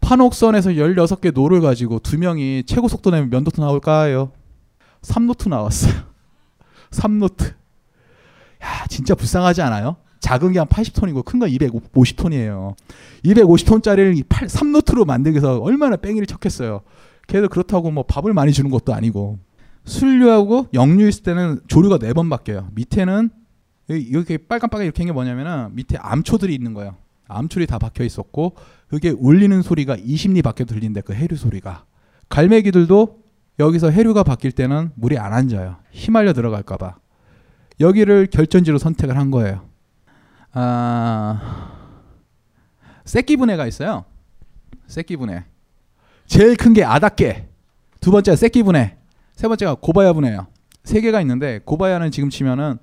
판옥선에서 16개 노를 가지고 두 명이 최고 속도 내면 몇 노트 나올까요? 3노트 나왔어요. 3노트. 야, 진짜 불쌍하지 않아요? 작은 게 한 80톤이고 큰 건 250톤이에요. 250톤짜리를 8, 3노트로 만들기 위해서 얼마나 뺑이를 쳤겠어요. 걔도 그렇다고 뭐 밥을 많이 주는 것도 아니고. 순류하고 역류 있을 때는 조류가 네번 바뀌어요. 밑에는 이렇게 빨간빨간 이렇게 한게 뭐냐면은 밑에 암초들이 있는 거예요. 암초들이 다 박혀 있었고 그게 울리는 소리가 20리 밖에 들린대 그 해류 소리가. 갈매기들도 여기서 해류가 바뀔 때는 물이 안 앉아요. 휘말려 들어갈까 봐. 여기를 결전지로 선택을 한 거예요. 아, 새끼 분해가 있어요. 새끼 분해. 제일 큰 게 아닥게. 두 번째가 새끼 분해. 세 번째가 고바야 분해요. 세 개가 있는데 고바야는 지금 치면은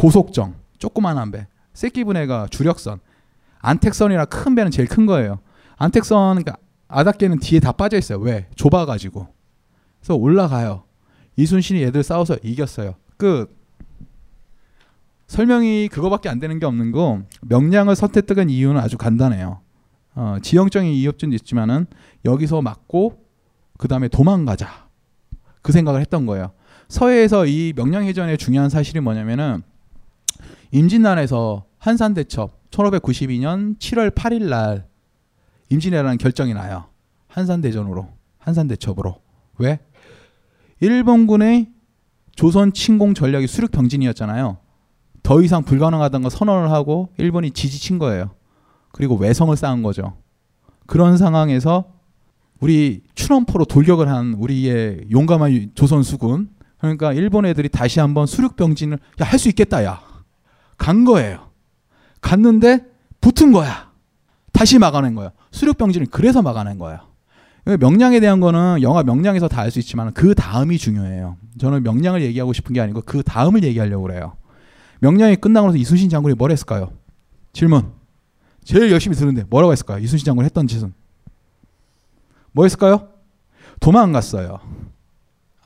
고속정, 조그만한 배. 새끼분해가 주력선. 안택선이라 큰 배는 제일 큰 거예요. 안택선 그러니까 아닥게는 뒤에 다 빠져 있어요. 왜? 좁아가지고. 그래서 올라가요. 이순신이 얘들 싸워서 이겼어요. 끝. 설명이 그거밖에 안 되는 게 없는 거 명량을 선택한 이유는 아주 간단해요. 어, 지형적인 이협준도 있지만은 여기서 맞고 그 다음에 도망가자 그 생각을 했던 거예요. 서해에서 이 명량해전의 중요한 사실이 뭐냐면은 임진난에서 한산대첩 1592년 7월 8일 날 임진왜라는 결정이 나요. 한산대전으로 한산대첩으로 왜? 일본군의 조선 침공 전략이 수륙 병진이었잖아요. 더 이상 불가능하다는 걸 선언을 하고 일본이 지지친 거예요. 그리고 외성을 쌓은 거죠. 그런 상황에서 우리 추넘포로 돌격을 한 우리의 용감한 조선 수군 그러니까 일본 애들이 다시 한번 수륙 병진을 야 할 수 있겠다 야. 간 거예요. 갔는데 붙은 거야. 다시 막아낸 거예요. 수륙 병진을 그래서 막아낸 거예요. 명량에 대한 거는 영화 명량에서 다 알 수 있지만 그 다음이 중요해요. 저는 명량을 얘기하고 싶은 게 아니고 그 다음을 얘기하려고 그래요. 명량이 끝나고 나서 이순신 장군이 뭘 했을까요? 질문. 제일 열심히 들는데 뭐라고 했을까요? 이순신 장군이 했던 짓은. 뭐 했을까요? 도망갔어요.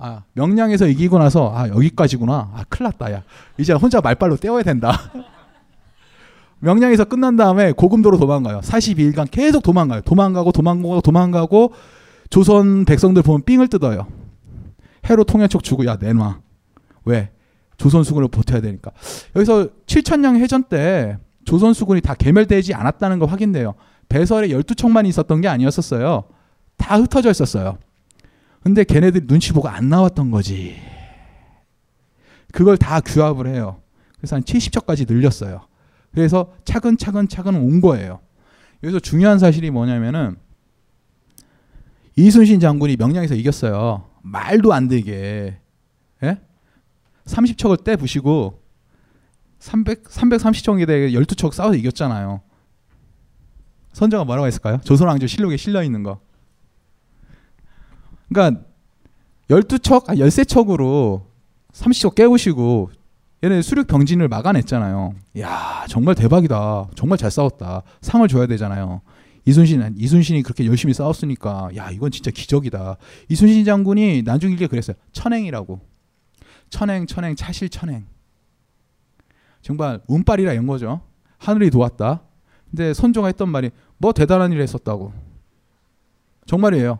아, 명량에서 이기고 나서 아, 여기까지구나. 아, 큰일 났다. 야. 이제 혼자 말빨로 떼어야 된다. 명량에서 끝난 다음에 고금도로 도망가요. 42일간 계속 도망가요. 도망가고 도망가고 도망가고 조선 백성들 보면 삥을 뜯어요. 해로 통연촉 주고 야 내놔. 왜? 조선 수군을 버텨야 되니까. 여기서 7천량 해전 때 조선 수군이 다 개멸되지 않았다는 거 확인돼요. 배설에 12척만 있었던 게 아니었었어요. 다 흩어져 있었어요. 근데 걔네들이 눈치 보고 안 나왔던 거지. 그걸 다 규합을 해요. 그래서 한 70척까지 늘렸어요. 그래서 차근차근 차근 온 거예요. 여기서 중요한 사실이 뭐냐면은 이순신 장군이 명량에서 이겼어요. 말도 안 되게. 예? 30척을 떼 부시고 300 330척에 대해 12척 싸워서 이겼잖아요. 선조가 뭐라고 했을까요? 조선왕조 실록에 실려 있는 거. 그러니까 12척, 아 13척으로 30척 깨우시고 얘네 수륙 병진을 막아냈잖아요. 야 정말 대박이다. 정말 잘 싸웠다. 상을 줘야 되잖아요. 이순신 이순신이 그렇게 열심히 싸웠으니까 야 이건 진짜 기적이다. 이순신 장군이 난중일기에 그랬어요. 천행이라고. 천행 천행 차실 천행. 정말 운빨이라 이런 거죠. 하늘이 도왔다. 근데 선조가 했던 말이 뭐 대단한 일을 했었다고. 정말이에요.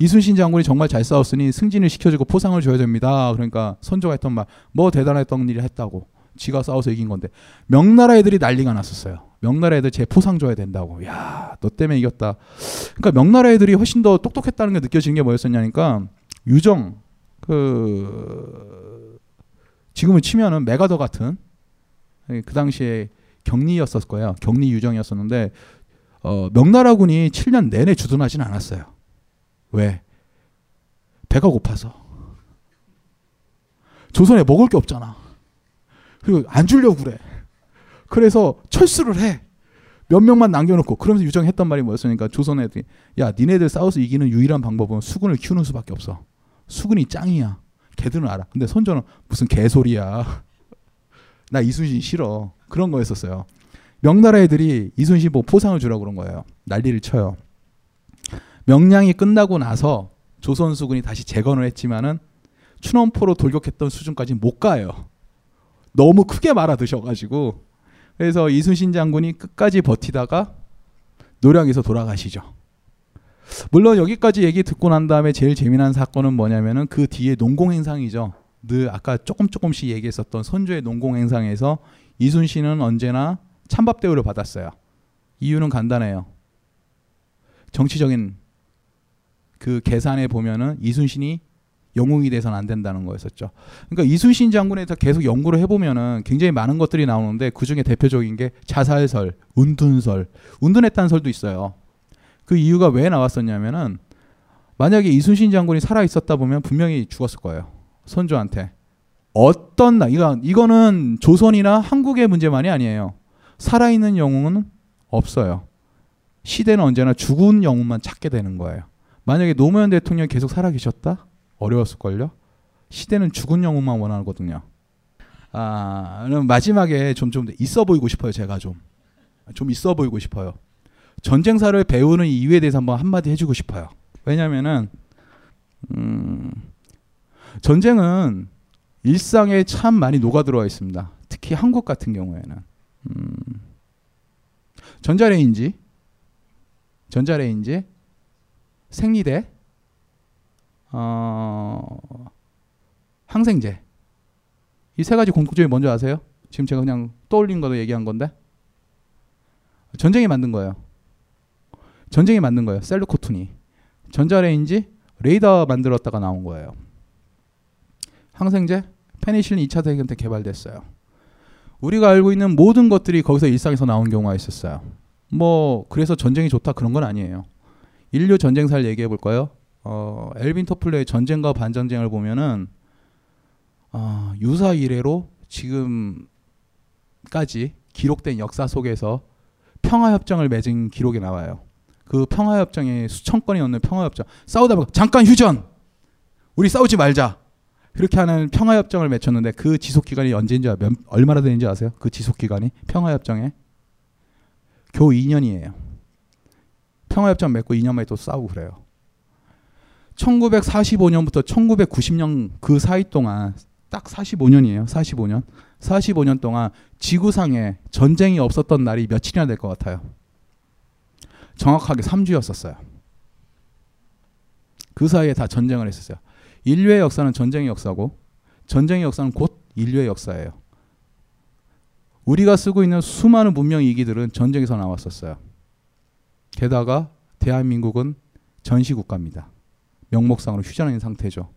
이순신 장군이 정말 잘 싸웠으니 승진을 시켜주고 포상을 줘야 됩니다. 그러니까 선조가 했던 말, 뭐 대단했던 일을 했다고. 지가 싸워서 이긴 건데 명나라 애들이 난리가 났었어요. 명나라 애들 제 포상 줘야 된다고. 야, 너 때문에 이겼다. 그러니까 명나라 애들이 훨씬 더 똑똑했다는 게 느껴지는 게 뭐였었냐니까 유정 그 지금은 치면은 메가더 같은 그 당시에 격리였었을 거예요. 격리 유정이었었는데 어, 명나라군이 7년 내내 주둔하진 않았어요. 왜? 배가 고파서. 조선에 먹을 게 없잖아. 그리고 안 주려고 그래. 그래서 철수를 해. 몇 명만 남겨놓고 그러면서 유정했던 말이 뭐였으니까 조선 애들이 야 니네들 싸워서 이기는 유일한 방법은 수군을 키우는 수밖에 없어. 수군이 짱이야. 걔들은 알아. 근데 선조는 무슨 개소리야. 나 이순신 싫어. 그런 거였었어요. 명나라 애들이 이순신 뭐 포상을 주라고 그런 거예요. 난리를 쳐요. 명량이 끝나고 나서 조선 수군이 다시 재건을 했지만은 춘원포로 돌격했던 수준까지 못 가요. 너무 크게 말아 드셔가지고 그래서 이순신 장군이 끝까지 버티다가 노량에서 돌아가시죠. 물론 여기까지 얘기 듣고 난 다음에 제일 재미난 사건은 뭐냐면은 그 뒤에 농공행상이죠. 늘 아까 조금 조금씩 얘기했었던 선조의 농공행상에서 이순신은 언제나 찬밥 대우를 받았어요. 이유는 간단해요. 정치적인 그 계산에 보면은 이순신이 영웅이 돼서는 안 된다는 거였었죠. 그러니까 이순신 장군에 서 계속 연구를 해보면은 굉장히 많은 것들이 나오는데 그 중에 대표적인 게 자살설, 운둔설, 운둔했다는 설도 있어요. 그 이유가 왜 나왔었냐면은 만약에 이순신 장군이 살아 있었다 보면 분명히 죽었을 거예요. 선조한테. 어떤 나 이거 이거는 조선이나 한국의 문제만이 아니에요. 살아 있는 영웅은 없어요. 시대는 언제나 죽은 영웅만 찾게 되는 거예요. 만약에 노무현 대통령이 계속 살아 계셨다? 어려웠을걸요? 시대는 죽은 영웅만 원하거든요. 아, 마지막에 좀, 좀 있어 보이고 싶어요, 제가 좀. 좀 있어 보이고 싶어요. 전쟁사를 배우는 이유에 대해서 한번 한마디 해주고 싶어요. 왜냐면은, 음, 전쟁은 일상에 참 많이 녹아들어와 있습니다. 특히 한국 같은 경우에는. 음, 전자레인지, 전자레인지, 생리대, 어, 항생제. 이 세 가지 공통점이 뭔지 아세요? 지금 제가 그냥 떠올린 거도 얘기한 건데. 전쟁이 만든 거예요. 전쟁이 만든 거예요. 셀루코툰이. 전자레인지, 레이더 만들었다가 나온 거예요. 항생제, 페니실린 2차 대전 때 개발됐어요. 우리가 알고 있는 모든 것들이 거기서 일상에서 나온 경우가 있었어요. 뭐 그래서 전쟁이 좋다 그런 건 아니에요. 인류 전쟁사를 얘기해 볼까요? 어, 엘빈 토플러의 전쟁과 반전쟁을 보면은 어, 유사 이래로 지금까지 기록된 역사 속에서 평화협정을 맺은 기록이 나와요. 그 평화협정에 수천 건이 넘는 평화협정. 싸우다 보면 잠깐 휴전! 우리 싸우지 말자! 그렇게 하는 평화협정을 맺혔는데 그 지속기간이 언제인지 몇, 얼마나 되는지 아세요? 그 지속기간이 평화협정에 겨우 2년이에요. 평화협정 맺고 2년 만에 또 싸우고 그래요. 1945년부터 1990년 그 사이 동안 딱 45년이에요. 45년. 45년 동안 지구상에 전쟁이 없었던 날이 며칠이나 될 것 같아요. 정확하게 3주였었어요. 그 사이에 다 전쟁을 했었어요. 인류의 역사는 전쟁의 역사고 전쟁의 역사는 곧 인류의 역사예요. 우리가 쓰고 있는 수많은 문명 이기들은 전쟁에서 나왔었어요. 게다가 대한민국은 전시국가입니다. 명목상으로 휴전인 상태죠.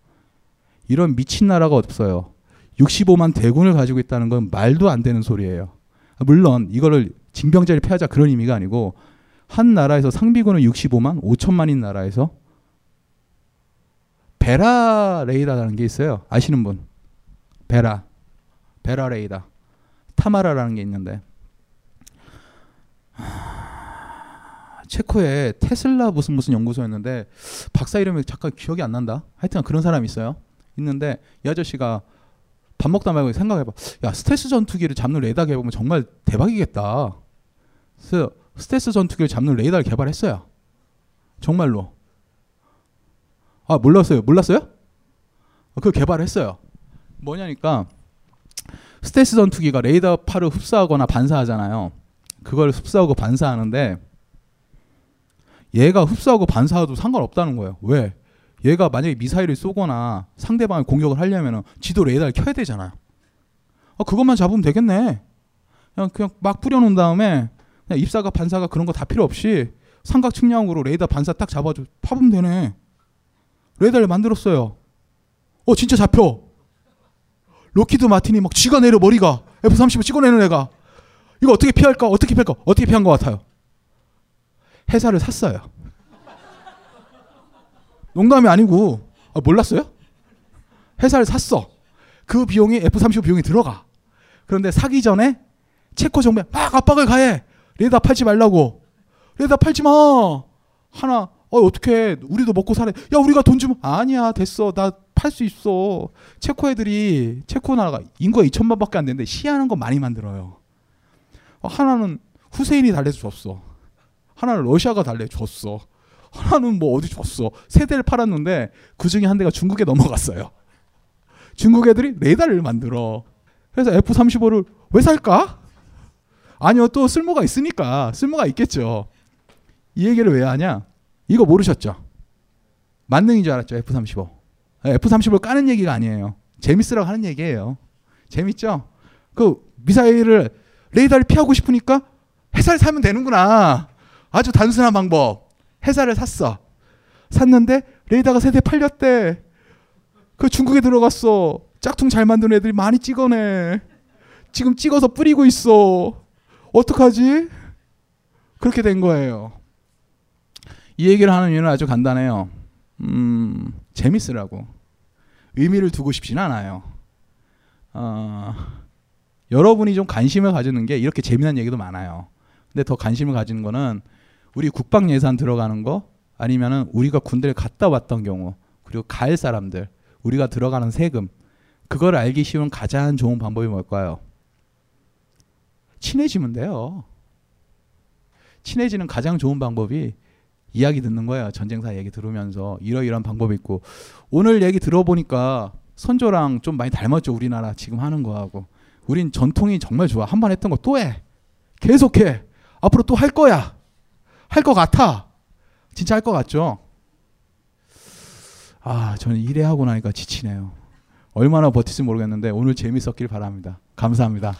이런 미친 나라가 없어요. 65만 대군을 가지고 있다는 건 말도 안 되는 소리예요. 물론 이거를 징병제를 폐하자 그런 의미가 아니고 한 나라에서 상비군은 65만 5천만인 나라에서 베라 레이다라는 게 있어요. 아시는 분? 베라. 베라 레이다. 타마라라는 게 있는데 체코에 테슬라 무슨 무슨 연구소였는데 박사 이름이 잠깐 기억이 안 난다. 하여튼 그런 사람이 있어요. 있는데 이 아저씨가 밥 먹다 말고 생각해봐. 야 스텔스 전투기를 잡는 레이더 개보면 정말 대박이겠다. 그래서 스텔스 전투기를 잡는 레이더를 개발했어요. 정말로. 아 몰랐어요. 몰랐어요? 아, 그걸 개발했어요. 뭐냐니까 스텔스 전투기가 레이더 파를 흡수하거나 반사하잖아요. 그걸 흡수하고 반사하는데 얘가 흡수하고 반사해도 상관없다는 거예요. 왜? 얘가 만약에 미사일을 쏘거나 상대방을 공격을 하려면 지도 레이더를 켜야 되잖아요. 아, 그것만 잡으면 되겠네. 그냥, 그냥 막 뿌려놓은 다음에 그냥 입사가 반사가 그런 거 다 필요 없이 삼각 측량으로 레이더 반사 딱 잡아줘 파보면 되네. 레이더를 만들었어요. 어 진짜 잡혀. 록히드 마틴이 막 쥐가 내려 머리가 F-35 찍어내는 애가 이거 어떻게 피할까? 어떻게 피할까? 어떻게 피한 것 같아요? 회사를 샀어요. 농담이 아니고 아, 몰랐어요? 회사를 샀어. 그 비용이 F-35 비용이 들어가. 그런데 사기 전에 체코 정부에 막 압박을 가해. 레이더 팔지 말라고. 레이더 팔지 마. 하나 어 어떻게 우리도 먹고 살아. 야 우리가 돈 주면 아니야 됐어 나 팔 수 있어. 체코 애들이 체코 나라가 인구가 2천만밖에 안 되는데 시하는 거 많이 만들어요. 어, 하나는 후세인이 달래줬어. 하나는 러시아가 달래 줬어. 하나는 뭐 어디 줬어. 세 대를 팔았는데 그 중에 한 대가 중국에 넘어갔어요. 중국 애들이 네 달을 만들어. 그래서 F-35를 왜 살까? 아니요, 또 쓸모가 있으니까 쓸모가 있겠죠. 이 얘기를 왜 하냐? 이거 모르셨죠? 만능인 줄 알았죠, F-35. F-35를 까는 얘기가 아니에요. 재밌으라고 하는 얘기예요. 재밌죠? 그 미사일을 레이더를 피하고 싶으니까 회사를 사면 되는구나. 아주 단순한 방법. 회사를 샀어. 샀는데 레이더가 세대 팔렸대. 그 중국에 들어갔어. 짝퉁 잘 만드는 애들이 많이 찍어내. 지금 찍어서 뿌리고 있어. 어떡하지? 그렇게 된 거예요. 이 얘기를 하는 이유는 아주 간단해요. 음, 재밌으라고. 의미를 두고 싶지는 않아요. 어, 여러분이 좀 관심을 가지는 게 이렇게 재미난 얘기도 많아요. 근데 더 관심을 가지는 거는 우리 국방 예산 들어가는 거 아니면은 우리가 군대를 갔다 왔던 경우 그리고 갈 사람들 우리가 들어가는 세금 그걸 알기 쉬운 가장 좋은 방법이 뭘까요? 친해지면 돼요. 친해지는 가장 좋은 방법이 이야기 듣는 거예요. 전쟁사 얘기 들으면서 이러이러한 방법이 있고 오늘 얘기 들어보니까 선조랑 좀 많이 닮았죠. 우리나라 지금 하는 거하고 우린 전통이 정말 좋아. 한 번 했던 거 또 해. 계속해. 앞으로 또 할 거야. 할 것 같아. 진짜 할 것 같죠? 아, 저는 일해 하고 나니까 지치네요. 얼마나 버틸지 모르겠는데 오늘 재밌었길 바랍니다. 감사합니다.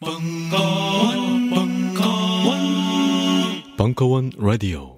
벙커원, 벙커원, 벙커원 라디오.